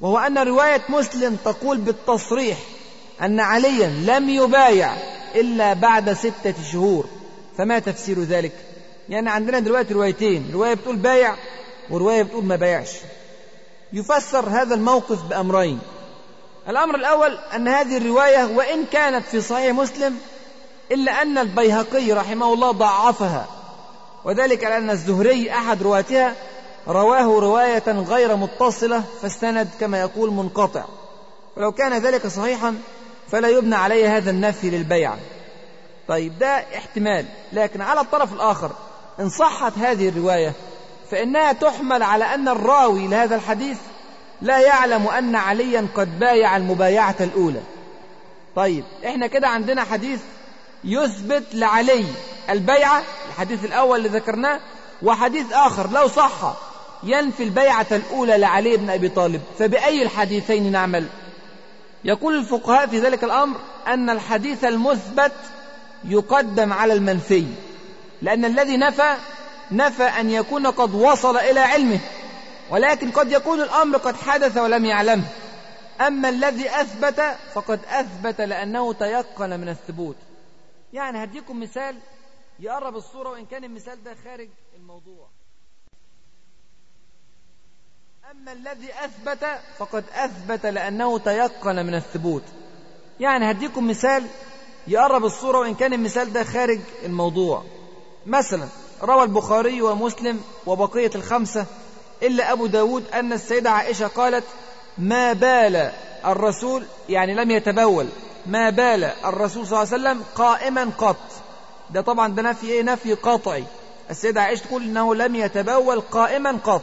وهو أن رواية مسلم تقول بالتصريح أن عليا لم يبايع إلا بعد ستة شهور. فما تفسير ذلك؟ يعني عندنا دلوقتي روايتين رواية بتقول بايع ورواية بتقول ما بايعش. يفسر هذا الموقف بأمرين. الأمر الأول أن هذه الرواية وإن كانت في صحيح مسلم إلا أن البيهقي رحمه الله ضعفها وذلك لأن الزهري أحد رواتها رواه رواية غير متصلة فاستند كما يقول منقطع. ولو كان ذلك صحيحا فلا يبنى عليه هذا النفي للبيعة طيب ده احتمال لكن على الطرف الآخر إن صحت هذه الرواية فإنها تحمل على أن الراوي لهذا الحديث لا يعلم أن عليا قد بايع المبايعة الأولى. طيب إحنا كده عندنا حديث يثبت لعلي البيعة الحديث الأول اللي ذكرناه وحديث آخر لو صح ينفي البيعة الأولى لعلي بن أبي طالب. فبأي الحديثين نعمل؟ يقول الفقهاء في ذلك الأمر أن الحديث المثبت يقدم على المنفي لأن الذي نفى نفى أن يكون قد وصل إلى علمه. ولكن قد يكون الأمر قد حدث ولم يعلمه أما الذي أثبت فقد أثبت لأنه تيقن من الثبوت. يعني هديكم مثال يقرب الصورة وإن كان المثال ده خارج الموضوع. أما الذي أثبت فقد أثبت لأنه تيقن من الثبوت. يعني هديكم مثال يقرب الصورة وإن كان المثال ده خارج الموضوع. مثلا روى البخاري ومسلم وبقية الخمسة إلا أبو داود أن السيدة عائشة قالت ما بال الرسول يعني لم يتبول ما بال الرسول صلى الله عليه وسلم قائما قط. ده طبعا ده نفي إيه؟ نفي قطعي. السيدة عائشة تقول إنه لم يتبول قائما قط.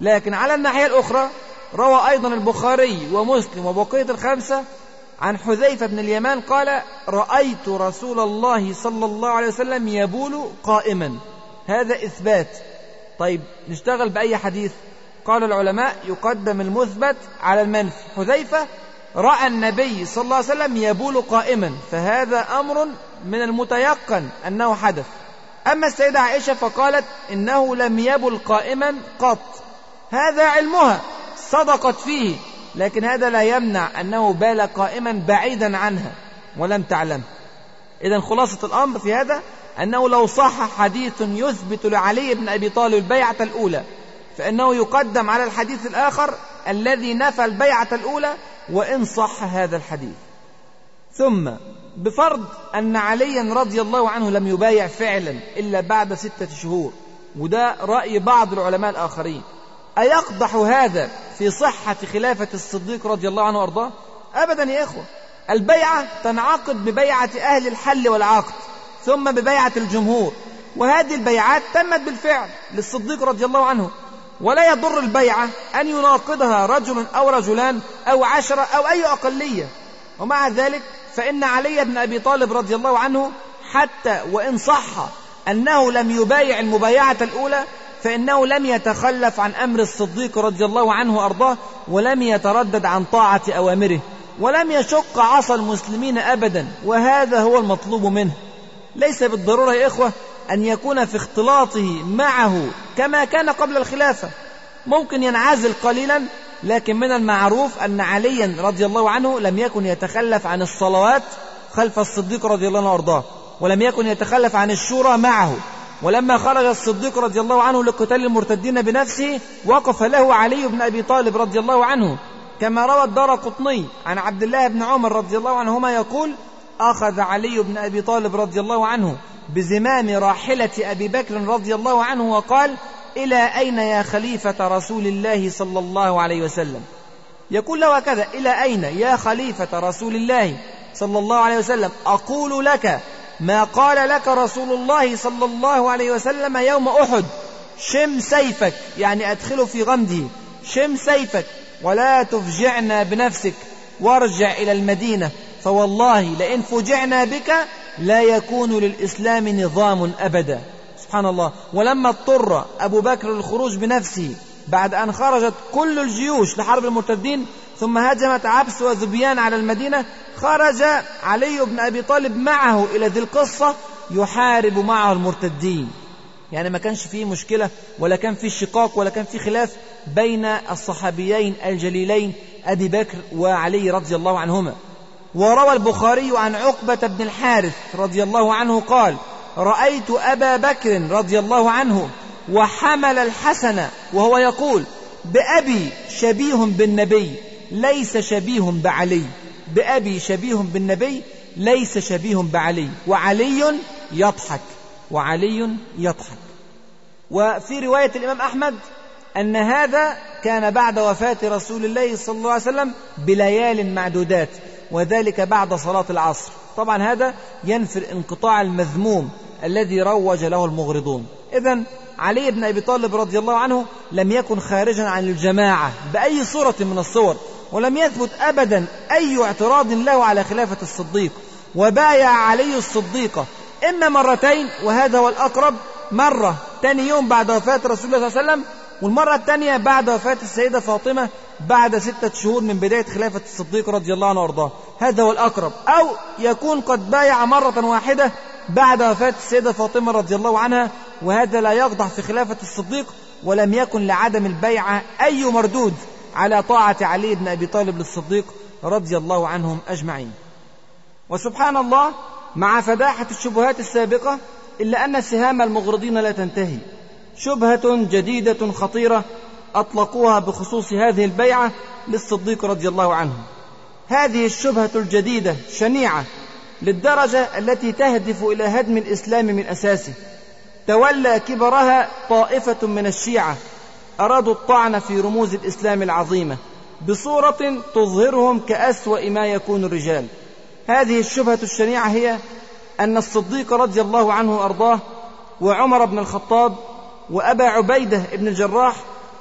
لكن على الناحية الأخرى روى أيضا البخاري ومسلم وبقية الخمسة عن حذيفة بن اليمان قال رأيت رسول الله صلى الله عليه وسلم يبول قائما. هذا إثبات. طيب نشتغل بأي حديث؟ قال العلماء يقدم المثبت على المنفي حذيفة رأى النبي صلى الله عليه وسلم يبول قائما فهذا أمر من المتيقن أنه حدث. أما السيدة عائشة فقالت إنه لم يبل قائما قط. هذا علمها صدقت فيه لكن هذا لا يمنع أنه بال قائما بعيدا عنها ولم تعلم. إذا خلاصة الأمر في هذا أنه لو صح حديث يثبت لعلي بن أبي طالب البيعة الأولى فإنه يقدم على الحديث الآخر الذي نفى البيعة الأولى وإن صح هذا الحديث. ثم بفرض أن عليا رضي الله عنه لم يبايع فعلا إلا بعد ستة شهور وده رأي بعض العلماء الآخرين. أيقدح هذا في صحة خلافة الصديق رضي الله عنه وأرضاه؟ أبدا يا إخوة. البيعة تنعقد ببيعة أهل الحل والعقد. ثم ببيعة الجمهور. وهذه البيعات تمت بالفعل للصديق رضي الله عنه. ولا يضر البيعة أن يناقضها رجل أو رجلان أو عشرة أو أي أقلية. ومع ذلك فإن علي بن أبي طالب رضي الله عنه حتى وإن صح أنه لم يبايع المبايعة الأولى فإنه لم يتخلف عن أمر الصديق رضي الله عنه وأرضاه ولم يتردد عن طاعة أوامره. ولم يشق عصا المسلمين أبدا. وهذا هو المطلوب منه. ليس بالضرورة يا إخوة أن يكون في اختلاطه معه كما كان قبل الخلافة. ممكن ينعزل قليلا لكن من المعروف أن عليا رضي الله عنه لم يكن يتخلف عن الصلوات خلف الصديق رضي الله عنه وأرضاه ولم يكن يتخلف عن الشورى معه. ولما خرج الصديق رضي الله عنه لقتال المرتدين بنفسه وقف له علي بن أبي طالب رضي الله عنه. كما روى الدار قطني عن عبد الله بن عمر رضي الله عنهما يقول أخذ علي بن أبي طالب رضي الله عنه بزمام راحلة أبي بكر رضي الله عنه وقال إلى أين يا خليفة رسول الله صلى الله عليه وسلم؟ يقول له كذا إلى أين يا خليفة رسول الله صلى الله عليه وسلم؟ أقول لك ما قال لك رسول الله صلى الله عليه وسلم يوم أحد. شم سيفك يعني أدخله في غمده. شم سيفك ولا تفجعنا بنفسك وارجع إلى المدينة. فوالله لئن فجعنا بك لا يكون للإسلام نظام أبدا. سبحان الله ولما اضطر أبو بكر للخروج بنفسه بعد أن خرجت كل الجيوش لحرب المرتدين ثم هجمت عبس وذبيان على المدينة خرج علي بن أبي طالب معه إلى ذي القصة يحارب معه المرتدين. يعني ما كانش فيه مشكلة ولا كان فيه شقاق ولا كان فيه خلاف بين الصحابيين الجليلين أبي بكر وعلي رضي الله عنهما. وروى البخاري عن عقبة بن الحارث رضي الله عنه قال رأيت أبا بكر رضي الله عنه وحمل الحسن وهو يقول بأبي شبيه بالنبي ليس شبيه بعلي. بأبي شبيه بالنبي ليس شبيه بعلي. وعلي يضحك وعلي يضحك. وفي رواية الإمام أحمد أن هذا كان بعد وفاة رسول الله صلى الله عليه وسلم بليال معدودات. وذلك بعد صلاة العصر. طبعا هذا ينفي الانقطاع المذموم الذي روج له المغرضون. إذا علي بن أبي طالب رضي الله عنه لم يكن خارجا عن الجماعة بأي صورة من الصور ولم يثبت أبدا أي اعتراض له على خلافة الصديق. وبايع علي الصديق إما مرتين وهذا هو الأقرب مرة ثاني يوم بعد وفاة رسول الله صلى الله عليه وسلم والمرة الثانية بعد وفاة السيدة فاطمة بعد ستة شهور من بداية خلافة الصديق رضي الله عنه وأرضاه. هذا هو الأقرب. أو يكون قد بايع مرة واحدة بعد وفاة السيدة فاطمة رضي الله عنها وهذا لا يقضح في خلافة الصديق ولم يكن لعدم البيعة أي مردود على طاعة علي بن أبي طالب للصديق رضي الله عنهم أجمعين. وسبحان الله مع فداحة الشبهات السابقة إلا أن سهام المغرضين لا تنتهي. شبهة جديدة خطيرة أطلقوها بخصوص هذه البيعة للصديق رضي الله عنه. هذه الشبهة الجديدة شنيعة للدرجة التي تهدف إلى هدم الإسلام من أساسه. تولى كبرها طائفة من الشيعة أرادوا الطعن في رموز الإسلام العظيمة بصورة تظهرهم كأسوأ ما يكون الرجال. هذه الشبهة الشنيعة هي أن الصديق رضي الله عنه وأرضاه وعمر بن الخطاب وأبا عبيدة بن الجراح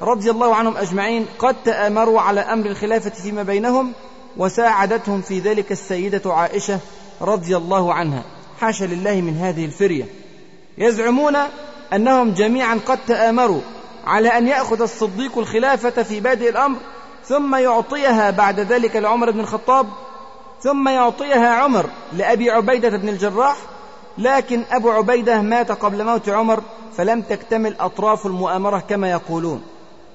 رضي الله عنهم أجمعين قد تآمروا على أمر الخلافة فيما بينهم وساعدتهم في ذلك السيدة عائشة رضي الله عنها. حاشا لله من هذه الفرية. يزعمون أنهم جميعا قد تآمروا على أن يأخذ الصديق الخلافة في بادئ الأمر ثم يعطيها بعد ذلك لعمر بن الخطاب ثم يعطيها عمر لأبي عبيدة بن الجراح لكن أبو عبيدة مات قبل موت عمر فلم تكتمل أطراف المؤامرة كما يقولون.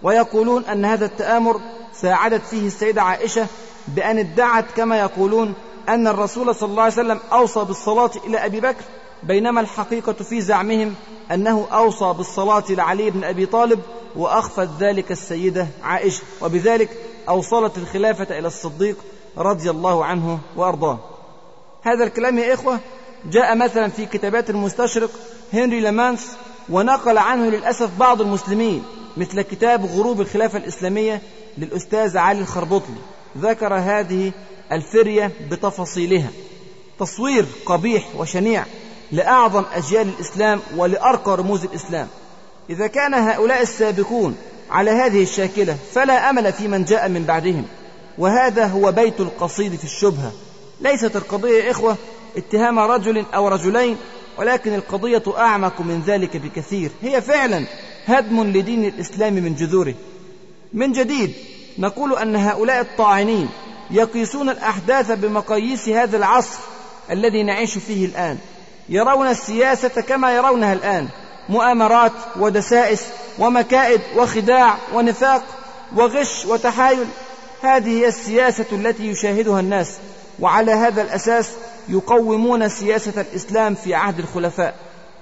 ويقولون أن هذا التآمر ساعدت فيه السيدة عائشة بأن ادعت كما يقولون أن الرسول صلى الله عليه وسلم أوصى بالصلاة إلى أبي بكر بينما الحقيقة في زعمهم أنه أوصى بالصلاة لعلي بن أبي طالب وأخفت ذلك السيدة عائشة وبذلك أوصلت الخلافة إلى الصديق رضي الله عنه وأرضاه. هذا الكلام يا إخوة جاء مثلا في كتابات المستشرق هنري لامانس ونقل عنه للأسف بعض المسلمين. مثل كتاب غروب الخلافة الإسلامية للأستاذ علي الخربطلي. ذكر هذه الفرية بتفاصيلها. تصوير قبيح وشنيع لأعظم أجيال الإسلام ولأرقى رموز الإسلام. إذا كان هؤلاء السابقون على هذه الشاكلة فلا أمل في من جاء من بعدهم. وهذا هو بيت القصيد في الشبهة. ليست القضية يا إخوة اتهام رجل أو رجلين ولكن القضية أعمق من ذلك بكثير. هي فعلا هدم لدين الإسلام من جذوره. من جديد نقول أن هؤلاء الطاعنين يقيسون الأحداث بمقاييس هذا العصر الذي نعيش فيه الآن. يرون السياسة كما يرونها الآن. مؤامرات ودسائس ومكائد وخداع ونفاق وغش وتحايل. هذه هي السياسة التي يشاهدها الناس وعلى هذا الأساس يقومون سياسة الإسلام في عهد الخلفاء.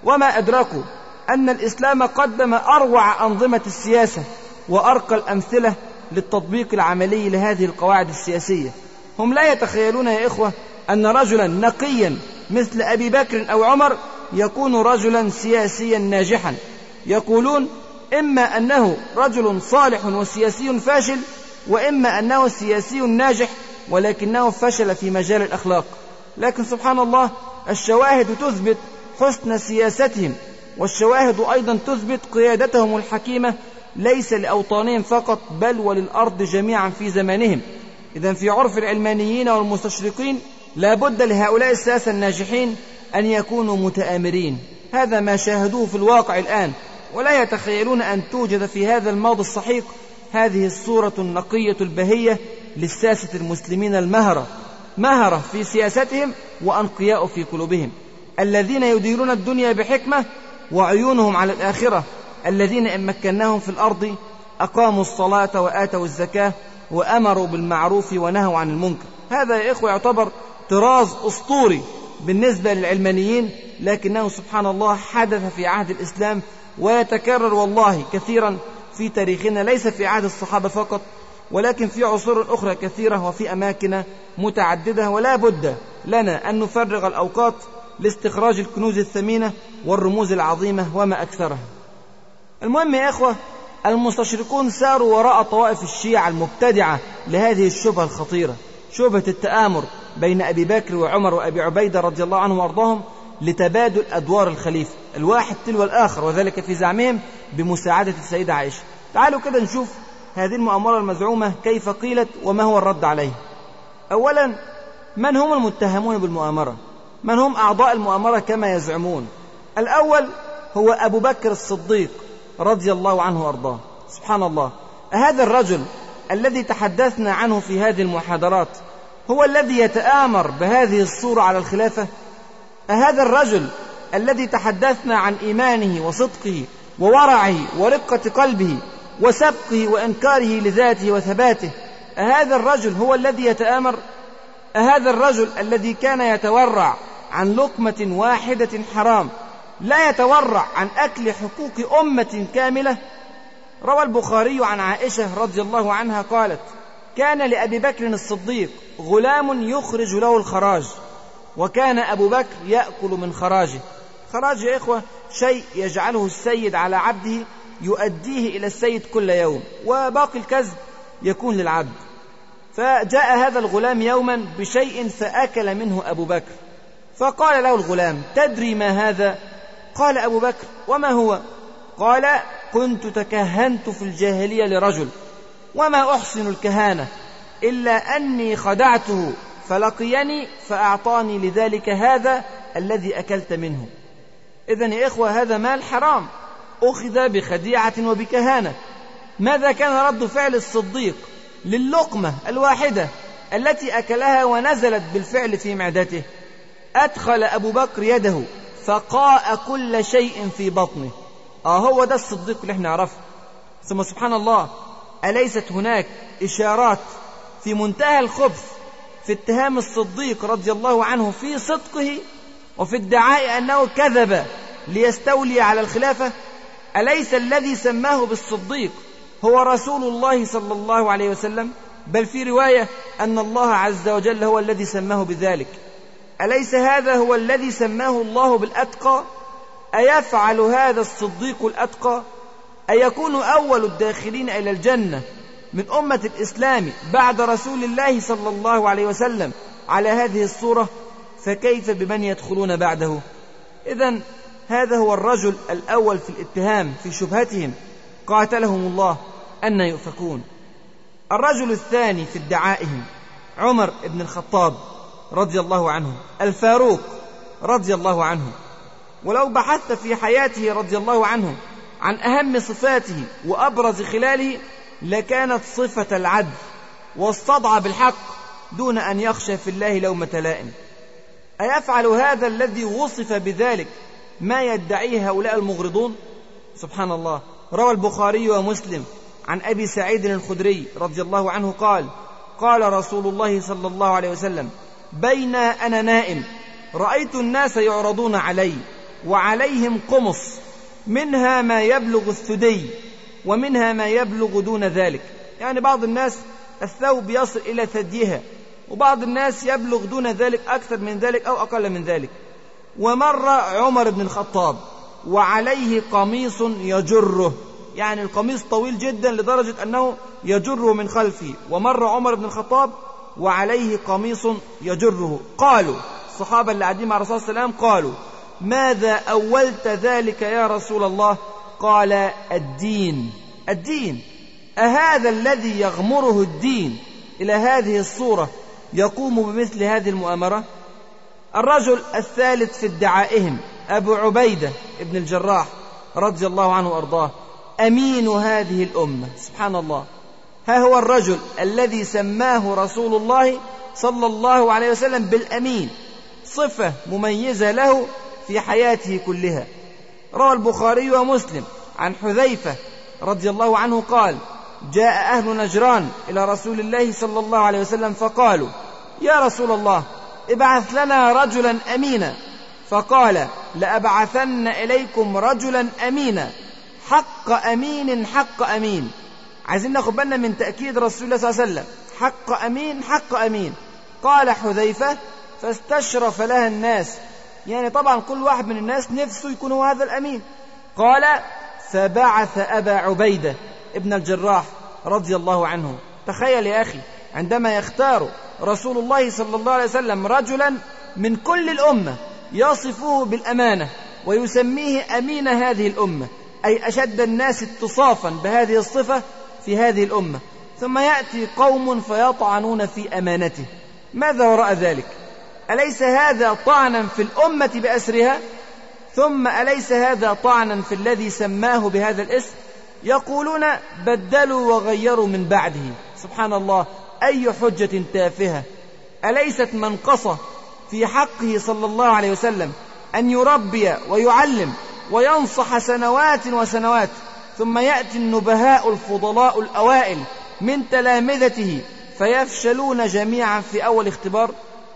وما أدركوا أن الإسلام قدم أروع أنظمة السياسة وأرقى الأمثلة للتطبيق العملي لهذه القواعد السياسية. هم لا يتخيلون يا إخوة أن رجلا نقيا مثل أبي بكر أو عمر يكون رجلا سياسيا ناجحا. يقولون إما أنه رجل صالح وسياسي فاشل وإما أنه سياسي ناجح ولكنه فشل في مجال الأخلاق. لكن سبحان الله الشواهد تثبت حسن سياستهم والشواهد أيضا تثبت قيادتهم الحكيمة ليس لأوطانهم فقط بل وللأرض جميعا في زمانهم. إذا في عرف العلمانيين والمستشرقين لا بد لهؤلاء الساسة الناجحين أن يكونوا متآمرين. هذا ما شاهدوه في الواقع الآن. ولا يتخيلون أن توجد في هذا الماضي السحيق هذه الصورة النقية البهية للساسة المسلمين المهرة. مهرة في سياستهم وأنقياء في قلوبهم. الذين يديرون الدنيا بحكمة وعيونهم على الآخرة. الذين إن مكناهم في الأرض أقاموا الصلاة وآتوا الزكاة وأمروا بالمعروف ونهوا عن المنكر. هذا يا إخوة يعتبر طراز أسطوري بالنسبة للعلمانيين لكنه سبحان الله حدث في عهد الإسلام ويتكرر والله كثيرا في تاريخنا. ليس في عهد الصحابة فقط ولكن في عصور أخرى كثيرة وفي أماكن متعددة. ولا بد لنا أن نفرغ الأوقات لاستخراج الكنوز الثمينة والرموز العظيمة وما أكثرها. المهم يا إخوة المستشرقون ساروا وراء طوائف الشيعة المبتدعة لهذه الشبهة الخطيرة شبهة التآمر بين أبي بكر وعمر وأبي عبيدة رضي الله عنهم وأرضاهم لتبادل أدوار الخليفة الواحد تلو الآخر وذلك في زعمهم بمساعدة السيدة عائشة. تعالوا كده نشوف هذه المؤامرة المزعومة كيف قيلت وما هو الرد عليه. أولا من هم المتهمون بالمؤامرة؟ من هم أعضاء المؤامرة كما يزعمون. الأول هو أبو بكر الصديق رضي الله عنه وأرضاه. سبحان الله. هذا الرجل الذي تحدثنا عنه في هذه المحاضرات هو الذي يتآمر بهذه الصورة على الخلافة؟ أهذا الرجل الذي تحدثنا عن إيمانه وصدقه وورعه ورقة قلبه وسبقه وإنكاره لذاته وثباته أهذا الرجل هو الذي يتآمر أهذا الرجل الذي كان يتورع عن لقمة واحدة حرام لا يتورع عن أكل حقوق أمة كاملة؟ روى البخاري عن عائشة رضي الله عنها قالت كان لأبي بكر الصديق غلام يخرج له الخراج وكان أبو بكر يأكل من خراجه. خراج يا إخوة شيء يجعله السيد على عبده يؤديه إلى السيد كل يوم وباقي الكذب يكون للعبد. فجاء هذا الغلام يوما بشيء فأكل منه أبو بكر. فقال له الغلام تدري ما هذا؟ قال أبو بكر وما هو؟ قال كنت تكهنت في الجاهلية لرجل وما أحسن الكهانة إلا أني خدعته فلقيني فأعطاني لذلك هذا الذي أكلت منه. إذا يا إخوة هذا مال حرام. أخذ بخديعة وبكهانة. ماذا كان رد فعل الصديق؟ للقمة الواحدة التي أكلها ونزلت بالفعل في معدته. أدخل أبو بكر يده فقاء كل شيء في بطنه. آه هو ده الصديق اللي إحنا نعرفه. ثم سبحان الله أليست هناك إشارات في منتهى الخبث في اتهام الصديق رضي الله عنه في صدقه وفي ادعاء أنه كذب ليستولي على الخلافة؟ أليس الذي سماه بالصديق هو رسول الله صلى الله عليه وسلم بل في رواية أن الله عز وجل هو الذي سماه بذلك. أليس هذا هو الذي سماه الله بالأتقى؟ أيفعل هذا الصديق الأتقى؟ أيكون أول الداخلين إلى الجنة من أمة الإسلام بعد رسول الله صلى الله عليه وسلم على هذه الصورة؟ فكيف بمن يدخلون بعده؟ إذا هذا هو الرجل الأول في الاتهام في شبهتهم. قاتلهم الله. أن يؤفكون. الرجل الثاني في ادعائهم عمر بن الخطاب رضي الله عنه الفاروق رضي الله عنه. ولو بحثت في حياته رضي الله عنه عن أهم صفاته وأبرز خلاله لكانت صفة العدل والصدع بالحق دون أن يخشى في الله لومة لائم. أيفعل هذا الذي وصف بذلك ما يدعيه هؤلاء المغرضون؟ سبحان الله. روى البخاري ومسلم عن أبي سعيد الخدري رضي الله عنه قال قال رسول الله صلى الله عليه وسلم بين أنا نائم رأيت الناس يعرضون علي وعليهم قمص منها ما يبلغ الثدي ومنها ما يبلغ دون ذلك. يعني بعض الناس الثوب يصل إلى ثديها وبعض الناس يبلغ دون ذلك أكثر من ذلك أو أقل من ذلك. ومر عمر بن الخطاب وعليه قميص يجره. يعني القميص طويل جدا لدرجة أنه يجره من خلفه. ومر عمر بن الخطاب وعليه قميص يجره. قالوا الصحابة اللي قاعدين مع الرسول صلى الله عليه وسلم قالوا ماذا أولت ذلك يا رسول الله؟ قال الدين. الدين. أهذا الذي يغمره الدين إلى هذه الصورة يقوم بمثل هذه المؤامرة؟ الرجل الثالث في ادعائهم أبو عبيدة ابن الجراح رضي الله عنه وأرضاه. أمين هذه الأمة. سبحان الله. ها هو الرجل الذي سماه رسول الله صلى الله عليه وسلم بالأمين. صفة مميزة له في حياته كلها. روى البخاري ومسلم عن حذيفة رضي الله عنه قال جاء أهل نجران إلى رسول الله صلى الله عليه وسلم فقالوا يا رسول الله ابعث لنا رجلا أمينا. فقال لأبعثن إليكم رجلا أمينا. حق أمين حق أمين. عايزين ناخد بالنا من تأكيد رسول الله صلى الله عليه وسلم. حق أمين حق أمين. قال حذيفة فاستشرف لها الناس. يعني طبعا كل واحد من الناس نفسه يكون هو هذا الأمين. قال فبعث أبا عبيدة ابن الجراح رضي الله عنه. تخيل يا أخي عندما يختار رسول الله صلى الله عليه وسلم رجلا من كل الأمة يصفه بالأمانة ويسميه أمين هذه الأمة. أي أشد الناس اتصافا بهذه الصفة في هذه الأمة. ثم يأتي قوم فيطعنون في أمانته. ماذا وراء ذلك؟ أليس هذا طعنا في الأمة بأسرها؟ ثم أليس هذا طعنا في الذي سماه بهذا الاسم؟ يقولون بدلوا وغيروا من بعده. سبحان الله أي حجة تافهة. أليست منقصة في حقه صلى الله عليه وسلم أن يربي ويعلم وينصح سنوات وسنوات ثم يأتي النبهاء الفضلاء الأوائل من تلامذته فيفشلون جميعا في أول اختبار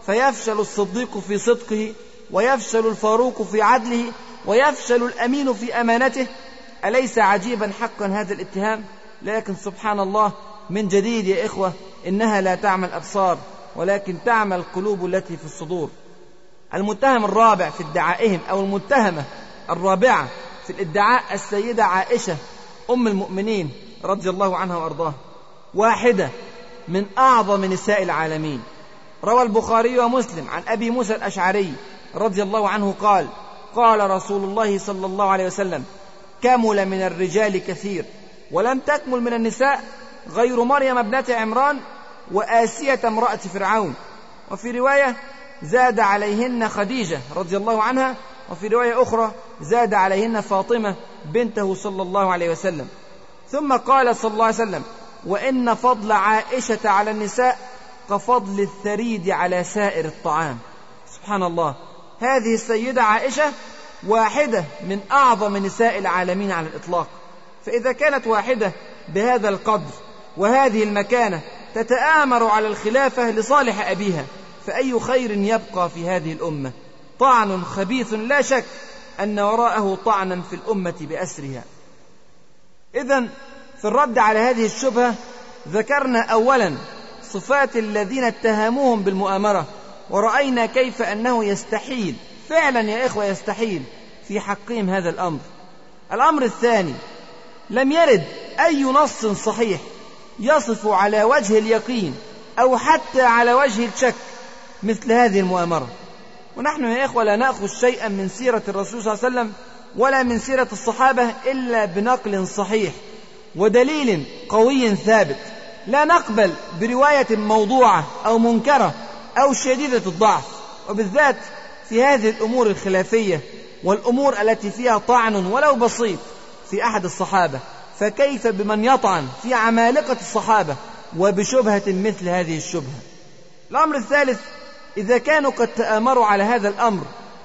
فيفشل الصديق في صدقه ويفشل الفاروق في عدله ويفشل الأمين في أمانته. أليس عجيبا حقا هذا الاتهام؟ لكن سبحان الله من جديد يا إخوة إنها لا تعمل أبصار ولكن تعمل القلوب التي في الصدور. المتهم الرابع في ادعائهم أو المتهمة الرابعة في الإدعاء السيدة عائشة أم المؤمنين رضي الله عنها وأرضاها واحدة من أعظم نساء العالمين. روى البخاري ومسلم عن أبي موسى الأشعري رضي الله عنه قال قال رسول الله صلى الله عليه وسلم كمل من الرجال كثير ولم تكمل من النساء غير مريم ابنة عمران وآسية امرأة فرعون. وفي رواية زاد عليهن خديجة رضي الله عنها. وفي رواية أخرى زاد عليهن فاطمة بنته صلى الله عليه وسلم. ثم قال صلى الله عليه وسلم وإن فضل عائشة على النساء كفضل الثريد على سائر الطعام. سبحان الله. هذه السيدة عائشة واحدة من أعظم نساء العالمين على الإطلاق. فإذا كانت واحدة بهذا القدر وهذه المكانة تتآمر على الخلافة لصالح أبيها فأي خير يبقى في هذه الأمة؟ طعن خبيث لا شك أن وراءه طعنا في الأمة بأسرها. إذا في الرد على هذه الشبهة ذكرنا أولا صفات الذين اتهموهم بالمؤامرة ورأينا كيف أنه يستحيل فعلا يا إخوة يستحيل في حقهم هذا الأمر. الأمر الثاني لم يرد أي نص صحيح يصف على وجه اليقين أو حتى على وجه الشك مثل هذه المؤامرة. ونحن يا إخوة لا نأخذ شيئا من سيرة الرسول صلى الله عليه وسلم ولا من سيرة الصحابة إلا بنقل صحيح ودليل قوي ثابت. لا نقبل برواية موضوعة أو منكرة أو شديدة الضعف وبالذات في هذه الأمور الخلافية والأمور التي فيها طعن ولو بسيط في أحد الصحابة. فكيف بمن يطعن في عمالقة الصحابة وبشبهة مثل هذه الشبهة؟ الأمر الثالث إذا كانوا قد تآمروا على هذا الأمر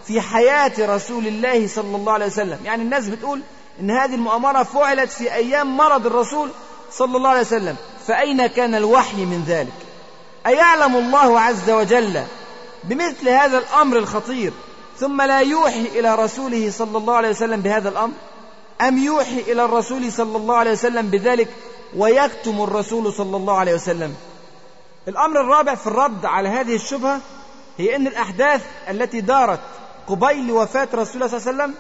في حياة رسول الله صلى الله عليه وسلم. يعني الناس بتقول إن هذه المؤامرة فعلت في أيام مرض الرسول صلى الله عليه وسلم. فأين كان الوحي من ذلك؟ أيعلم الله عز وجل بمثل هذا الأمر الخطير ثم لا يوحي إلى رسوله صلى الله عليه وسلم بهذا الأمر؟ أم يوحي إلى الرسول صلى الله عليه وسلم بذلك ويكتم الرسول صلى الله عليه وسلم؟ الأمر الرابع في الرد على هذه الشبهة هي أن الأحداث التي دارت قبيل وفاة رسول الله صلى الله عليه وسلم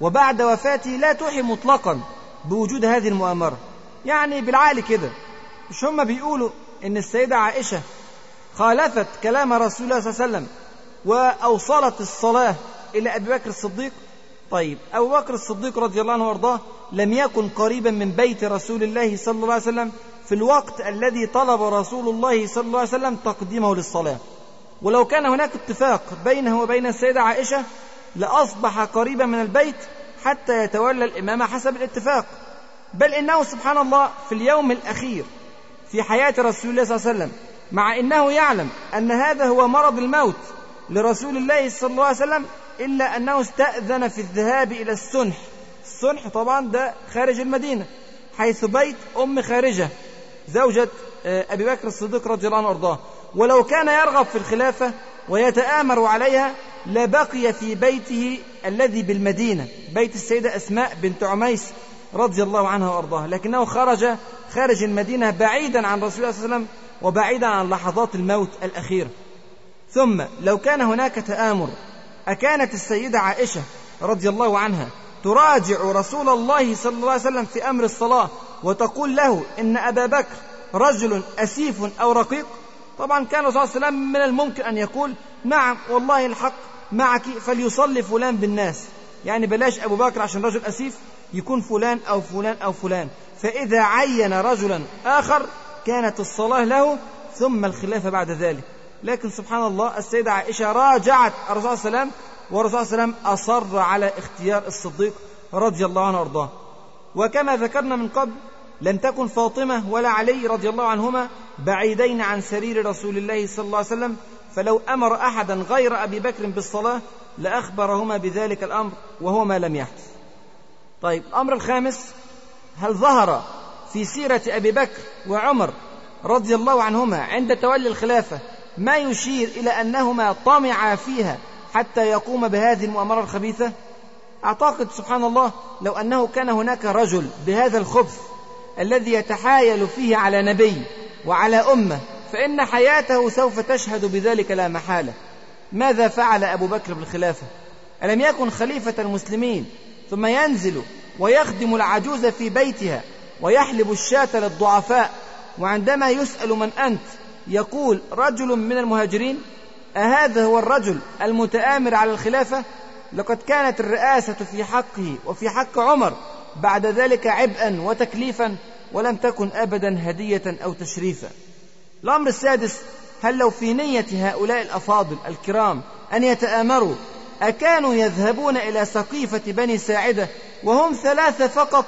وبعد وفاته لا توحي مطلقا بوجود هذه المؤامرة. يعني بالعقل كده. مش هم بيقولوا إن السيدة عائشة خالفت كلام رسول الله صلى الله عليه وسلم وأوصلت الصلاة إلى أبي بكر الصديق؟ طيب أبو بكر الصديق رضي الله عنه وأرضاه لم يكن قريبا من بيت رسول الله صلى الله عليه وسلم في الوقت الذي طلب رسول الله صلى الله عليه وسلم تقديمه للصلاة. ولو كان هناك اتفاق بينه وبين السيدة عائشة لأصبح قريبا من البيت حتى يتولى الإمامة حسب الاتفاق. بل إنه سبحان الله في اليوم الأخير في حياة رسول الله صلى الله عليه وسلم مع أنه يعلم أن هذا هو مرض الموت لرسول الله صلى الله عليه وسلم إلا أنه استأذن في الذهاب إلى السنح. السنح طبعا ده خارج المدينة حيث بيت أم خارجة. زوجة آه، أبي بكر الصديق رضي الله عنه وأرضاه. ولو كان يرغب في الخلافة ويتآمر عليها لبقي في بيته الذي بالمدينة بيت السيدة أسماء بنت عميس رضي الله عنها وأرضاها لكنه خرج خارج المدينة بعيدا عن رسول الله صلى الله عليه وسلم وبعيدا عن لحظات الموت الأخيرة ثم لو كان هناك تآمر أكانت السيدة عائشة رضي الله عنها تراجع رسول الله صلى الله عليه وسلم في أمر الصلاة وتقول له إن أبا بكر رجل أسيف أو رقيق. طبعا كان صلى الله عليه وسلم من الممكن أن يقول نعم والله الحق معك فليصلي فلان بالناس. يعني بلاش أبو بكر عشان رجل أسيف يكون فلان أو فلان أو فلان. فإذا عين رجلا آخر كانت الصلاة له ثم الخلافة بعد ذلك. لكن سبحان الله السيدة عائشة راجعت الرسول صلى الله عليه وسلم والرسول صلى الله عليه وسلم أصر على اختيار الصديق رضي الله عنه وأرضاه. وكما ذكرنا من قبل لم تكن فاطمة ولا علي رضي الله عنهما بعيدين عن سرير رسول الله صلى الله عليه وسلم فلو أمر أحدا غير أبي بكر بالصلاة لأخبرهما بذلك الأمر وهو ما لم يحدث. طيب الأمر الخامس هل ظهر في سيرة أبي بكر وعمر رضي الله عنهما عند تولي الخلافة ما يشير إلى أنهما طمعا فيها حتى يقوم بهذه المؤامرة الخبيثة؟ أعتقد سبحان الله لو أنه كان هناك رجل بهذا الخبث الذي يتحايل فيه على نبي وعلى أمة فإن حياته سوف تشهد بذلك لا محالة. ماذا فعل أبو بكر بالخلافة ألم يكن خليفة المسلمين ثم ينزل ويخدم العجوز في بيتها ويحلب الشاة للضعفاء وعندما يسأل من أنت يقول رجل من المهاجرين أهذا هو الرجل المتآمر على الخلافة؟ لقد كانت الرئاسة في حقه وفي حق عمر بعد ذلك عبئا وتكليفا ولم تكن أبدا هدية أو تشريفا. الأمر السادس هل لو في نية هؤلاء الأفاضل الكرام أن يتآمروا أكانوا يذهبون إلى سقيفة بني ساعدة وهم ثلاثة فقط؟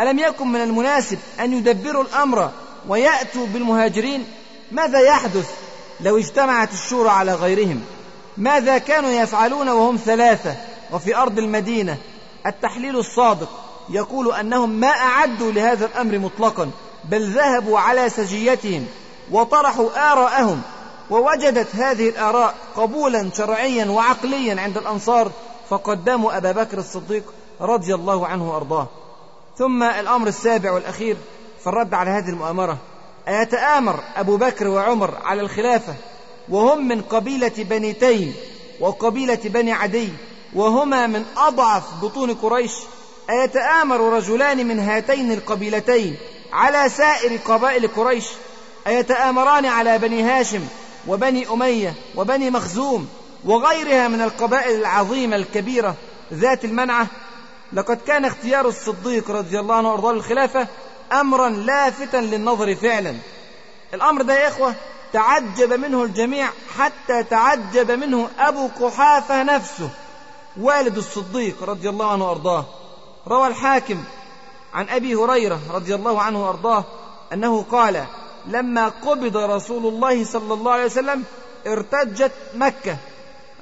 ألم يكن من المناسب أن يدبروا الأمر ويأتوا بالمهاجرين؟ ماذا يحدث لو اجتمعت الشورى على غيرهم؟ ماذا كانوا يفعلون وهم ثلاثة وفي أرض المدينة؟ التحليل الصادق يقول أنهم ما أعدوا لهذا الأمر مطلقا بل ذهبوا على سجيتهم وطرحوا آراءهم ووجدت هذه الآراء قبولا شرعيا وعقليا عند الأنصار فقدموا أبا بكر الصديق رضي الله عنه وأرضاه. ثم الأمر السابع والأخير في الرد على هذه المؤامرة أيتآمر أبو بكر وعمر على الخلافة وهم من قبيلة بني تيم وقبيلة بني عدي وهما من أضعف بطون قريش أيتآمر رجلان من هاتين القبيلتين على سائر قبائل قريش؟ أيتآمران على بني هاشم وبني أمية وبني مخزوم وغيرها من القبائل العظيمة الكبيرة ذات المنعة؟ لقد كان اختيار الصديق رضي الله عنه وارضاه للخلافة أمرا لافتا للنظر فعلا. الأمر ده يا إخوة تعجب منه الجميع حتى تعجب منه أبو قحافة نفسه والد الصديق رضي الله عنه وأرضاه. روى الحاكم عن أبي هريرة رضي الله عنه وأرضاه أنه قال لما قبض رسول الله صلى الله عليه وسلم ارتجت مكة.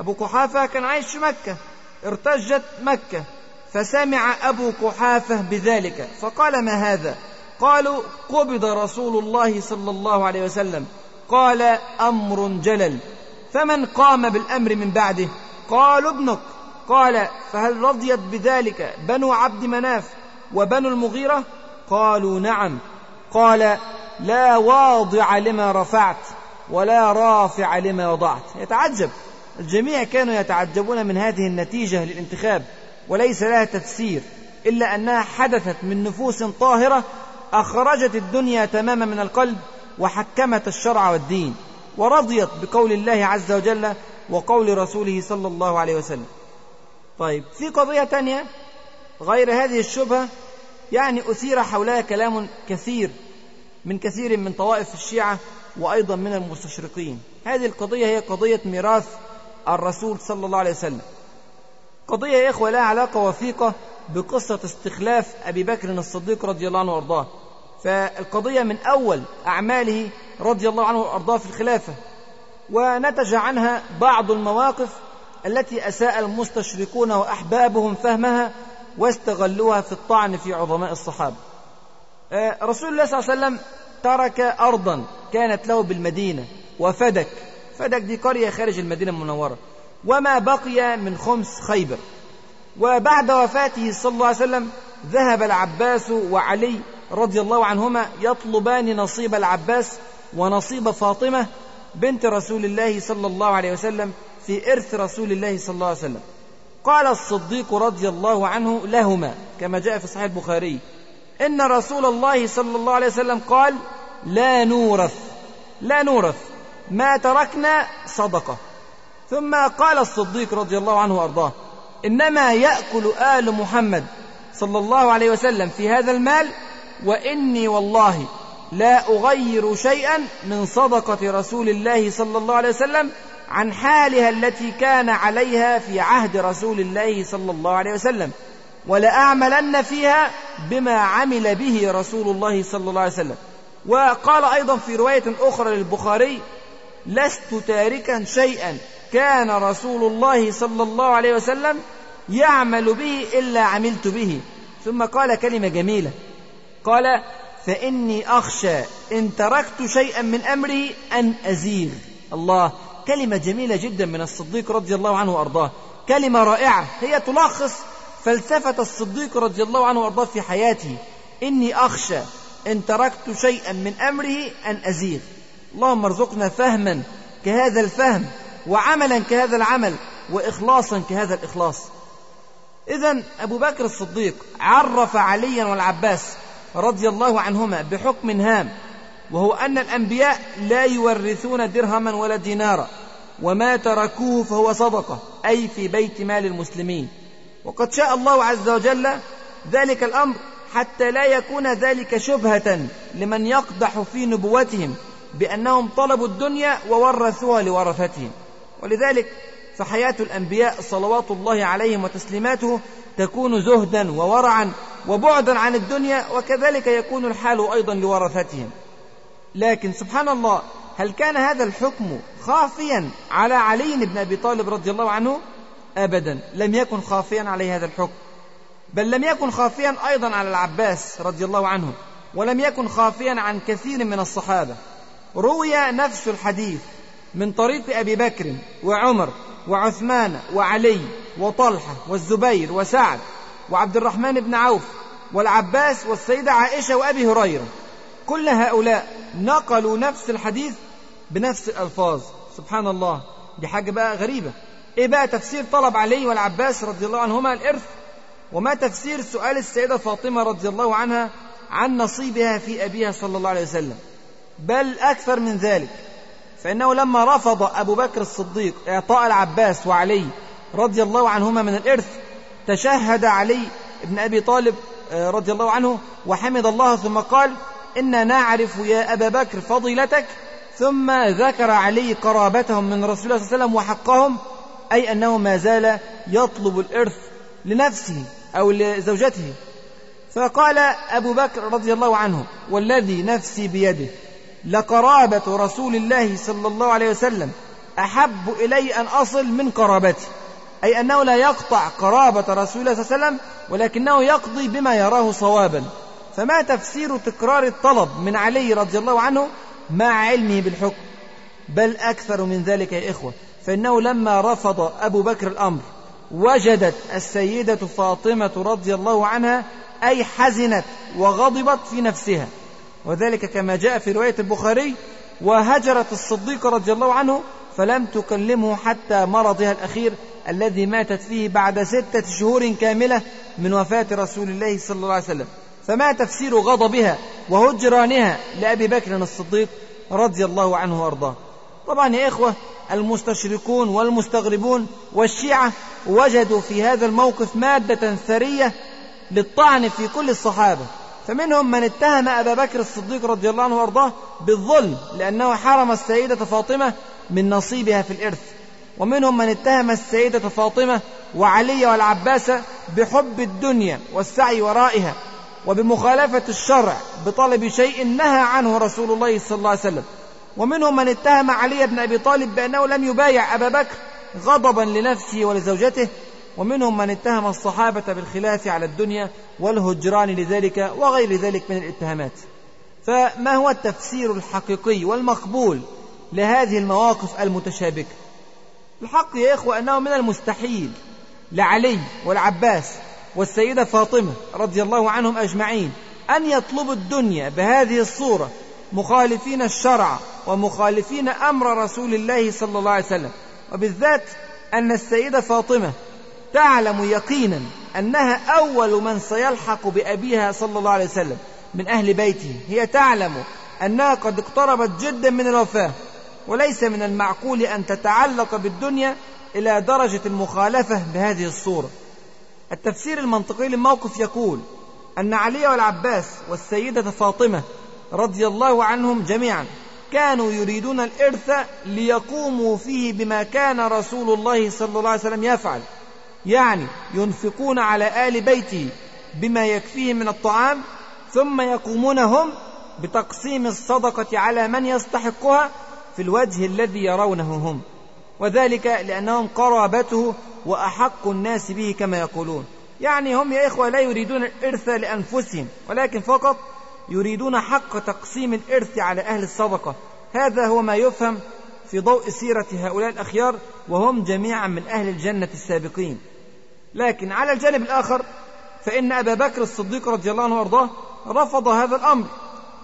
أبو قحافة كان عايش في مكة. ارتجت مكة. فسمع أبو قحافة بذلك. فقال ما هذا؟ قالوا قبض رسول الله صلى الله عليه وسلم. قال أمر جلل. فمن قام بالأمر من بعده؟ قالوا ابنك. قال فهل رضيت بذلك بنو عبد مناف وبنو المغيرة؟ قالوا نعم. قال لا واضع لما رفعت ولا رافع لما وضعت. يتعجب. الجميع كانوا يتعجبون من هذه النتيجة للانتخاب وليس لها تفسير إلا أنها حدثت من نفوس طاهرة أخرجت الدنيا تماما من القلب وحكمت الشرع والدين. ورضيت بقول الله عز وجل وقول رسوله صلى الله عليه وسلم. طيب في قضية تانية غير هذه الشبهة يعني أثير حولها كلام كثير من كثير من طوائف الشيعة وأيضا من المستشرقين. هذه القضية هي قضية ميراث الرسول صلى الله عليه وسلم. قضية يا إخوة لها علاقة وثيقة بقصة استخلاف أبي بكر الصديق رضي الله عنه وأرضاه. فالقضية من أول أعماله رضي الله عنه وأرضاه في الخلافة ونتج عنها بعض المواقف التي أساء المستشركون وأحبابهم فهمها واستغلوها في الطعن في عظماء الصحابة. آه، رسول الله صلى الله عليه وسلم ترك أرضا كانت له بالمدينة وفدك. فدك دي قرية خارج المدينة المنورة. وما بقي من خمس خيبر. وبعد وفاته صلى الله عليه وسلم ذهب العباس وعلي رضي الله عنهما يطلبان نصيب العباس ونصيب فاطمة بنت رسول الله صلى الله عليه وسلم في إرث رسول الله صلى الله عليه وسلم. قال الصديق رضي الله عنه لهما كما جاء في صحيح البخاري إن رسول الله صلى الله عليه وسلم قال لا نورث لا نورث ما تركنا صدقة. ثم قال الصديق رضي الله عنه وأرضاه إنما يأكل آل محمد صلى الله عليه وسلم في هذا المال وإني والله لا أغير شيئا من صدقة رسول الله صلى الله عليه وسلم عن حالها التي كان عليها في عهد رسول الله صلى الله عليه وسلم ولأعملن فيها بما عمل به رسول الله صلى الله عليه وسلم. وقال أيضا في رواية أخرى للبخاري لست تاركا شيئا كان رسول الله صلى الله عليه وسلم يعمل به إلا عملت به. ثم قال كلمة جميلة. قال فإني أخشى إن تركت شيئا من أمره أن أزيغ. الله كلمة جميلة جدا من الصديق رضي الله عنه وأرضاه. كلمة رائعة هي تلخص فلسفة الصديق رضي الله عنه وأرضاه في حياته. إني أخشى إن تركت شيئا من أمره أن أزيغ. اللهم ارزقنا فهما كهذا الفهم وعملا كهذا العمل وإخلاصا كهذا الإخلاص. إذا أبو بكر الصديق عرف عليا والعباس رضي الله عنهما بحكم هام وهو أن الأنبياء لا يورثون درهما ولا دينارا وما تركوه فهو صدقة أي في بيت مال المسلمين. وقد شاء الله عز وجل ذلك الأمر حتى لا يكون ذلك شبهة لمن يقدح في نبوتهم بأنهم طلبوا الدنيا وورثوها لورثتهم. ولذلك فحياة الأنبياء صلوات الله عليهم وتسليماته تكون زهدا وورعا وبعدا عن الدنيا وكذلك يكون الحال أيضا لورثتهم. لكن سبحان الله هل كان هذا الحكم خافيا على علي بن أبي طالب رضي الله عنه؟ أبدا. لم يكن خافيا عليه هذا الحكم. بل لم يكن خافيا أيضا على العباس رضي الله عنه ولم يكن خافيا عن كثير من الصحابة. روي نفس الحديث من طريق أبي بكر وعمر وعثمان وعلي وطلحة والزبير وسعد وعبد الرحمن بن عوف والعباس والسيدة عائشة وأبي هريرة. كل هؤلاء نقلوا نفس الحديث بنفس الألفاظ. سبحان الله دي حاجة بقى غريبة. إيه بقى تفسير طلب علي والعباس رضي الله عنهما الإرث؟ وما تفسير سؤال السيدة فاطمة رضي الله عنها عن نصيبها في أبيها صلى الله عليه وسلم. بل أكثر من ذلك. فإنه لما رفض أبو بكر الصديق إعطاء العباس وعلي رضي الله عنهما من الإرث تشهد علي بن أبي طالب آه، رضي الله عنه وحمد الله ثم قال إنا نعرف يا أبا بكر فضيلتك. ثم ذكر علي قرابتهم من رسول الله صلى الله عليه وسلم وحقهم أي أنه ما زال يطلب الإرث لنفسه أو لزوجته. فقال أبو بكر رضي الله عنه والذي نفسي بيده لقرابة رسول الله صلى الله عليه وسلم أحب إلي أن أصل من قرابتي. أي أنه لا يقطع قرابة رسول الله صلى الله عليه وسلم ولكنه يقضي بما يراه صوابا. فما تفسير تكرار الطلب من علي رضي الله عنه مع علمه بالحكم بل أكثر من ذلك يا إخوة. فإنه لما رفض أبو بكر الأمر وجدت السيدة فاطمة رضي الله عنها أي حزنت وغضبت في نفسها. وذلك كما جاء في رواية البخاري وهجرت الصديق رضي الله عنه فلم تكلمه حتى مرضها الأخير الذي ماتت فيه بعد ستة شهور كاملة من وفاة رسول الله صلى الله عليه وسلم. فما تفسير غضبها وهجرانها لأبي بكر الصديق رضي الله عنه وأرضاه. طبعا يا إخوة المستشركون والمستغربون والشيعة وجدوا في هذا الموقف مادة ثرية للطعن في كل الصحابة. فمنهم من اتهم أبا بكر الصديق رضي الله عنه وأرضاه بالظلم لأنه حرم السيدة فاطمة من نصيبها في الإرث. ومنهم من اتهم السيدة فاطمة وعلي والعباس بحب الدنيا والسعي ورائها. وبمخالفة الشرع بطلب شيء نهى عنه رسول الله صلى الله عليه وسلم. ومنهم من اتهم علي بن أبي طالب بأنه لم يبايع أبا بكر غضبا لنفسه ولزوجته. ومنهم من اتهم الصحابة بالخلاف على الدنيا والهجران لذلك وغير ذلك من الاتهامات. فما هو التفسير الحقيقي والمقبول لهذه المواقف المتشابكة؟ الحق يا إخوة أنه من المستحيل لعلي والعباس والسيدة فاطمة رضي الله عنهم أجمعين أن يطلبوا الدنيا بهذه الصورة مخالفين الشرع ومخالفين أمر رسول الله صلى الله عليه وسلم. وبالذات أن السيدة فاطمة تعلم يقينا أنها أول من سيلحق بأبيها صلى الله عليه وسلم من أهل بيته. هي تعلم أنها قد اقتربت جدا من الوفاة وليس من المعقول أن تتعلق بالدنيا إلى درجة المخالفة بهذه الصورة. التفسير المنطقي للموقف يقول أن علي والعباس والسيدة فاطمة رضي الله عنهم جميعا كانوا يريدون الإرث ليقوموا فيه بما كان رسول الله صلى الله عليه وسلم يفعل يعني ينفقون على آل بيته بما يكفيه من الطعام ثم يقومون هم بتقسيم الصدقة على من يستحقها في الوجه الذي يرونه هم وذلك لأنهم قرابته وأحق الناس به كما يقولون. يعني هم يا إخوة لا يريدون الإرث لأنفسهم ولكن فقط يريدون حق تقسيم الإرث على أهل الصدقة. هذا هو ما يفهم في ضوء سيرة هؤلاء الأخيار وهم جميعا من أهل الجنة السابقين. لكن على الجانب الآخر فإن أبا بكر الصديق رضي الله عنه وأرضاه رفض هذا الأمر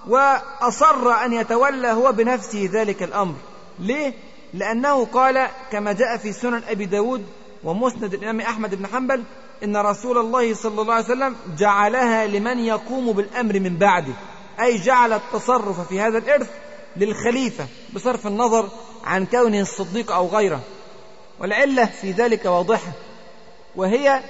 وأصر أن يتولى هو بنفسه ذلك الأمر. ليه؟ لأنه قال كما جاء في سنن أبي داود ومسند الإمام أحمد بن حنبل إن رسول الله صلى الله عليه وسلم جعلها لمن يقوم بالأمر من بعده. أي جعل التصرف في هذا الإرث للخليفة بصرف النظر عن كونه الصديق أو غيره. والعلة في ذلك واضحة. وهي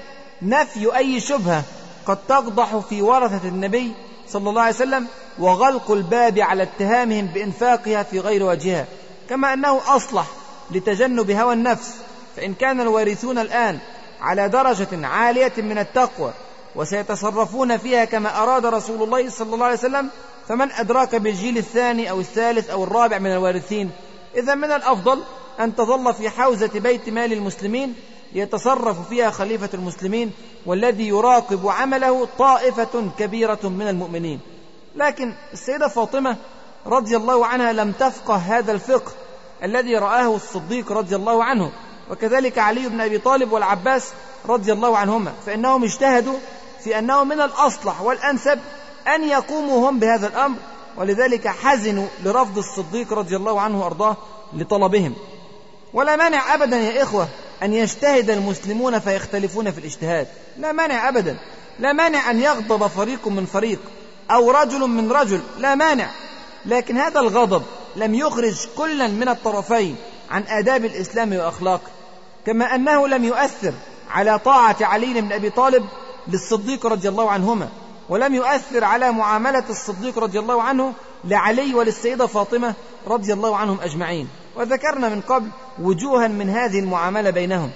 نفي أي شبهة قد تقضح في ورثة النبي صلى الله عليه وسلم وغلق الباب على اتهامهم بإنفاقها في غير وجهها. كما أنه أصلح لتجنب هوى النفس. فإن كان الوارثون الآن على درجة عالية من التقوى وسيتصرفون فيها كما أراد رسول الله صلى الله عليه وسلم فمن أدراك بالجيل الثاني أو الثالث أو الرابع من الوارثين إذا من الأفضل أن تظل في حوزة بيت مال المسلمين يتصرف فيها خليفة المسلمين والذي يراقب عمله طائفة كبيرة من المؤمنين. لكن السيدة فاطمة رضي الله عنها لم تفقه هذا الفقه الذي رآه الصديق رضي الله عنه. وكذلك علي بن أبي طالب والعباس رضي الله عنهما فإنهم اجتهدوا في أنه من الأصلح والأنسب أن يقوموا هم بهذا الأمر ولذلك حزنوا لرفض الصديق رضي الله عنه وأرضاه لطلبهم. ولا مانع أبدا يا إخوة أن يجتهد المسلمون فيختلفون في الاجتهاد. لا مانع أبدا. لا مانع أن يغضب فريق من فريق أو رجل من رجل. لا مانع. لكن هذا الغضب لم يخرج كلا من الطرفين. عن آداب الإسلام وأخلاقه كما أنه لم يؤثر على طاعة علي بن أبي طالب للصديق رضي الله عنهما ولم يؤثر على معاملة الصديق رضي الله عنه لعلي وللسيدة فاطمة رضي الله عنهم أجمعين. وذكرنا من قبل وجوها من هذه المعاملة بينهم.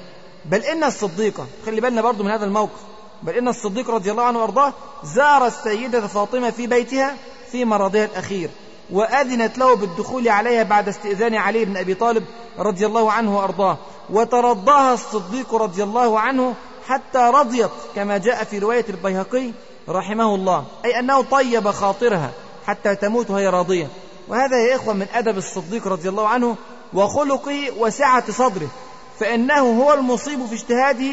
بل إن الصديقة خلي بالنا برضو من هذا الموقف بل إن الصديق رضي الله عنه وأرضاه زار السيدة فاطمة في بيتها في مرضها الأخير. وأذنت له بالدخول عليها بعد استئذان علي بن أبي طالب رضي الله عنه وأرضاه. وترضاها الصديق رضي الله عنه حتى رضيت كما جاء في رواية البيهقي رحمه الله أي أنه طيب خاطرها حتى تموت وهي راضية. وهذا يا إخوة من أدب الصديق رضي الله عنه وخلقه وسعة صدره فإنه هو المصيب في اجتهاده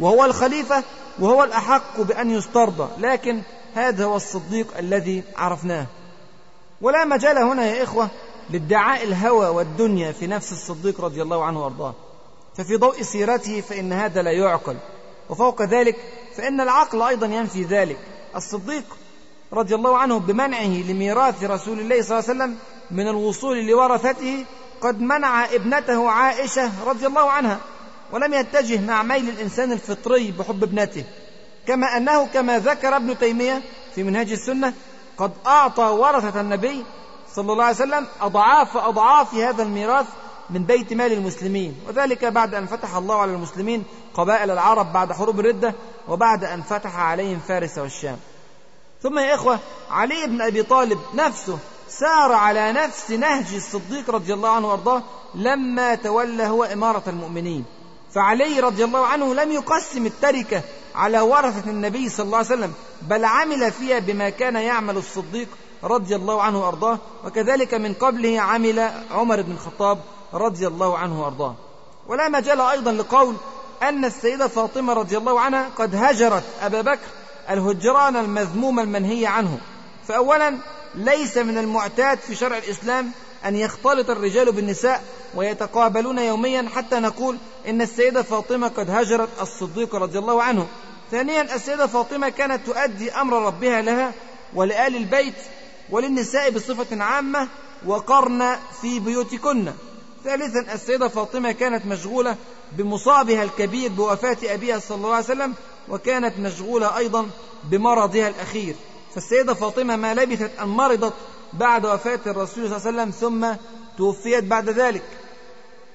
وهو الخليفة وهو الأحق بأن يسترضى. لكن هذا هو الصديق الذي عرفناه. ولا مجال هنا يا إخوة لادعاء الهوى والدنيا في نفس الصديق رضي الله عنه وأرضاه. ففي ضوء سيرته فإن هذا لا يعقل. وفوق ذلك فإن العقل أيضا ينفي ذلك. الصديق رضي الله عنه بمنعه لميراث رسول الله صلى الله عليه وسلم من الوصول لورثته قد منع ابنته عائشة رضي الله عنها ولم يتجه مع ميل الإنسان الفطري بحب ابنته. كما أنه كما ذكر ابن تيمية في منهج السنة قد أعطى ورثة النبي صلى الله عليه وسلم أضعاف أضعاف هذا الميراث من بيت مال المسلمين وذلك بعد أن فتح الله على المسلمين قبائل العرب بعد حروب الردة وبعد أن فتح عليهم فارس والشام. ثم يا إخوة علي بن أبي طالب نفسه سار على نفس نهج الصديق رضي الله عنه وأرضاه لما تولى هو إمارة المؤمنين. فعلي رضي الله عنه لم يقسم التركة على ورثة النبي صلى الله عليه وسلم بل عمل فيها بما كان يعمل الصديق رضي الله عنه وأرضاه وكذلك من قبله عمل عمر بن الخطاب رضي الله عنه وأرضاه. ولا مجال أيضا لقول أن السيدة فاطمة رضي الله عنها قد هجرت أبا بكر الهجران المذموم المنهي عنه. فأولا ليس من المعتاد في شرع الإسلام أن يختلط الرجال بالنساء ويتقابلون يوميا حتى نقول إن السيدة فاطمة قد هجرت الصديق رضي الله عنه. ثانيا السيدة فاطمة كانت تؤدي أمر ربها لها ولآل البيت وللنساء بصفة عامة وقرن في بيوتكن. ثالثا السيدة فاطمة كانت مشغولة بمصابها الكبير بوفاة أبيها صلى الله عليه وسلم وكانت مشغولة أيضا بمرضها الأخير. فالسيدة فاطمة ما لبثت أن مرضت بعد وفاة الرسول صلى الله عليه وسلم ثم توفيت بعد ذلك.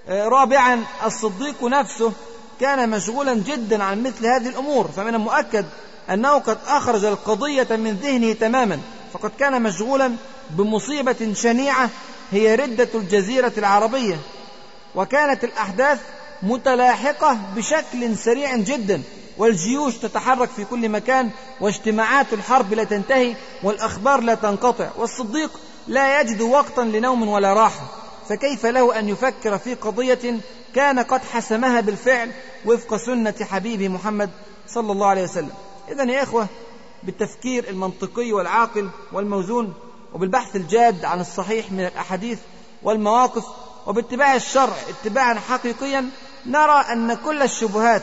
آه، رابعا الصديق نفسه كان مشغولا جدا عن مثل هذه الأمور فمن المؤكد أنه قد أخرج القضية من ذهنه تماما فقد كان مشغولا بمصيبة شنيعة هي ردة الجزيرة العربية وكانت الأحداث متلاحقة بشكل سريع جدا. والجيوش تتحرك في كل مكان واجتماعات الحرب لا تنتهي والأخبار لا تنقطع والصديق لا يجد وقتا لنوم ولا راحة. فكيف له أن يفكر في قضية كان قد حسمها بالفعل وفق سنة حبيبه محمد صلى الله عليه وسلم؟ إذا يا إخوة بالتفكير المنطقي والعاقل والموزون وبالبحث الجاد عن الصحيح من الأحاديث والمواقف وباتباع الشرع اتباعا حقيقيا نرى أن كل الشبهات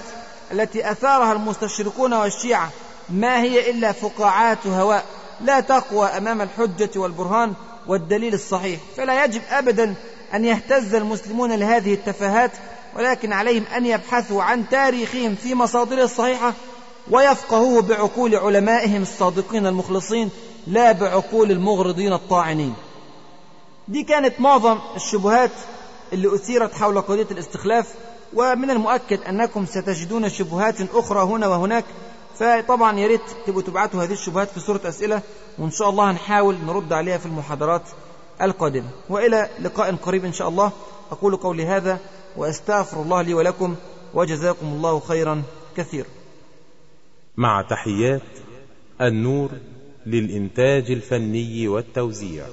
التي أثارها المستشرقون والشيعة ما هي إلا فقاعات هواء لا تقوى أمام الحجة والبرهان والدليل الصحيح. فلا يجب أبدا أن يهتز المسلمون لهذه التفاهات ولكن عليهم أن يبحثوا عن تاريخهم في مصادره الصحيحة ويفقهوه بعقول علمائهم الصادقين المخلصين لا بعقول المغرضين الطاعنين. دي كانت معظم الشبهات اللي أثيرت حول قضية الاستخلاف. ومن المؤكد أنكم ستجدون شبهات أخرى هنا وهناك فطبعا يا ريت تبقوا تبعتوا هذه الشبهات في صورة أسئلة وإن شاء الله هنحاول نرد عليها في المحاضرات القادمة. وإلى لقاء قريب إن شاء الله. أقول قولي هذا وأستغفر الله لي ولكم وجزاكم الله خيرا كثيرا. مع تحيات النور للإنتاج الفني والتوزيع.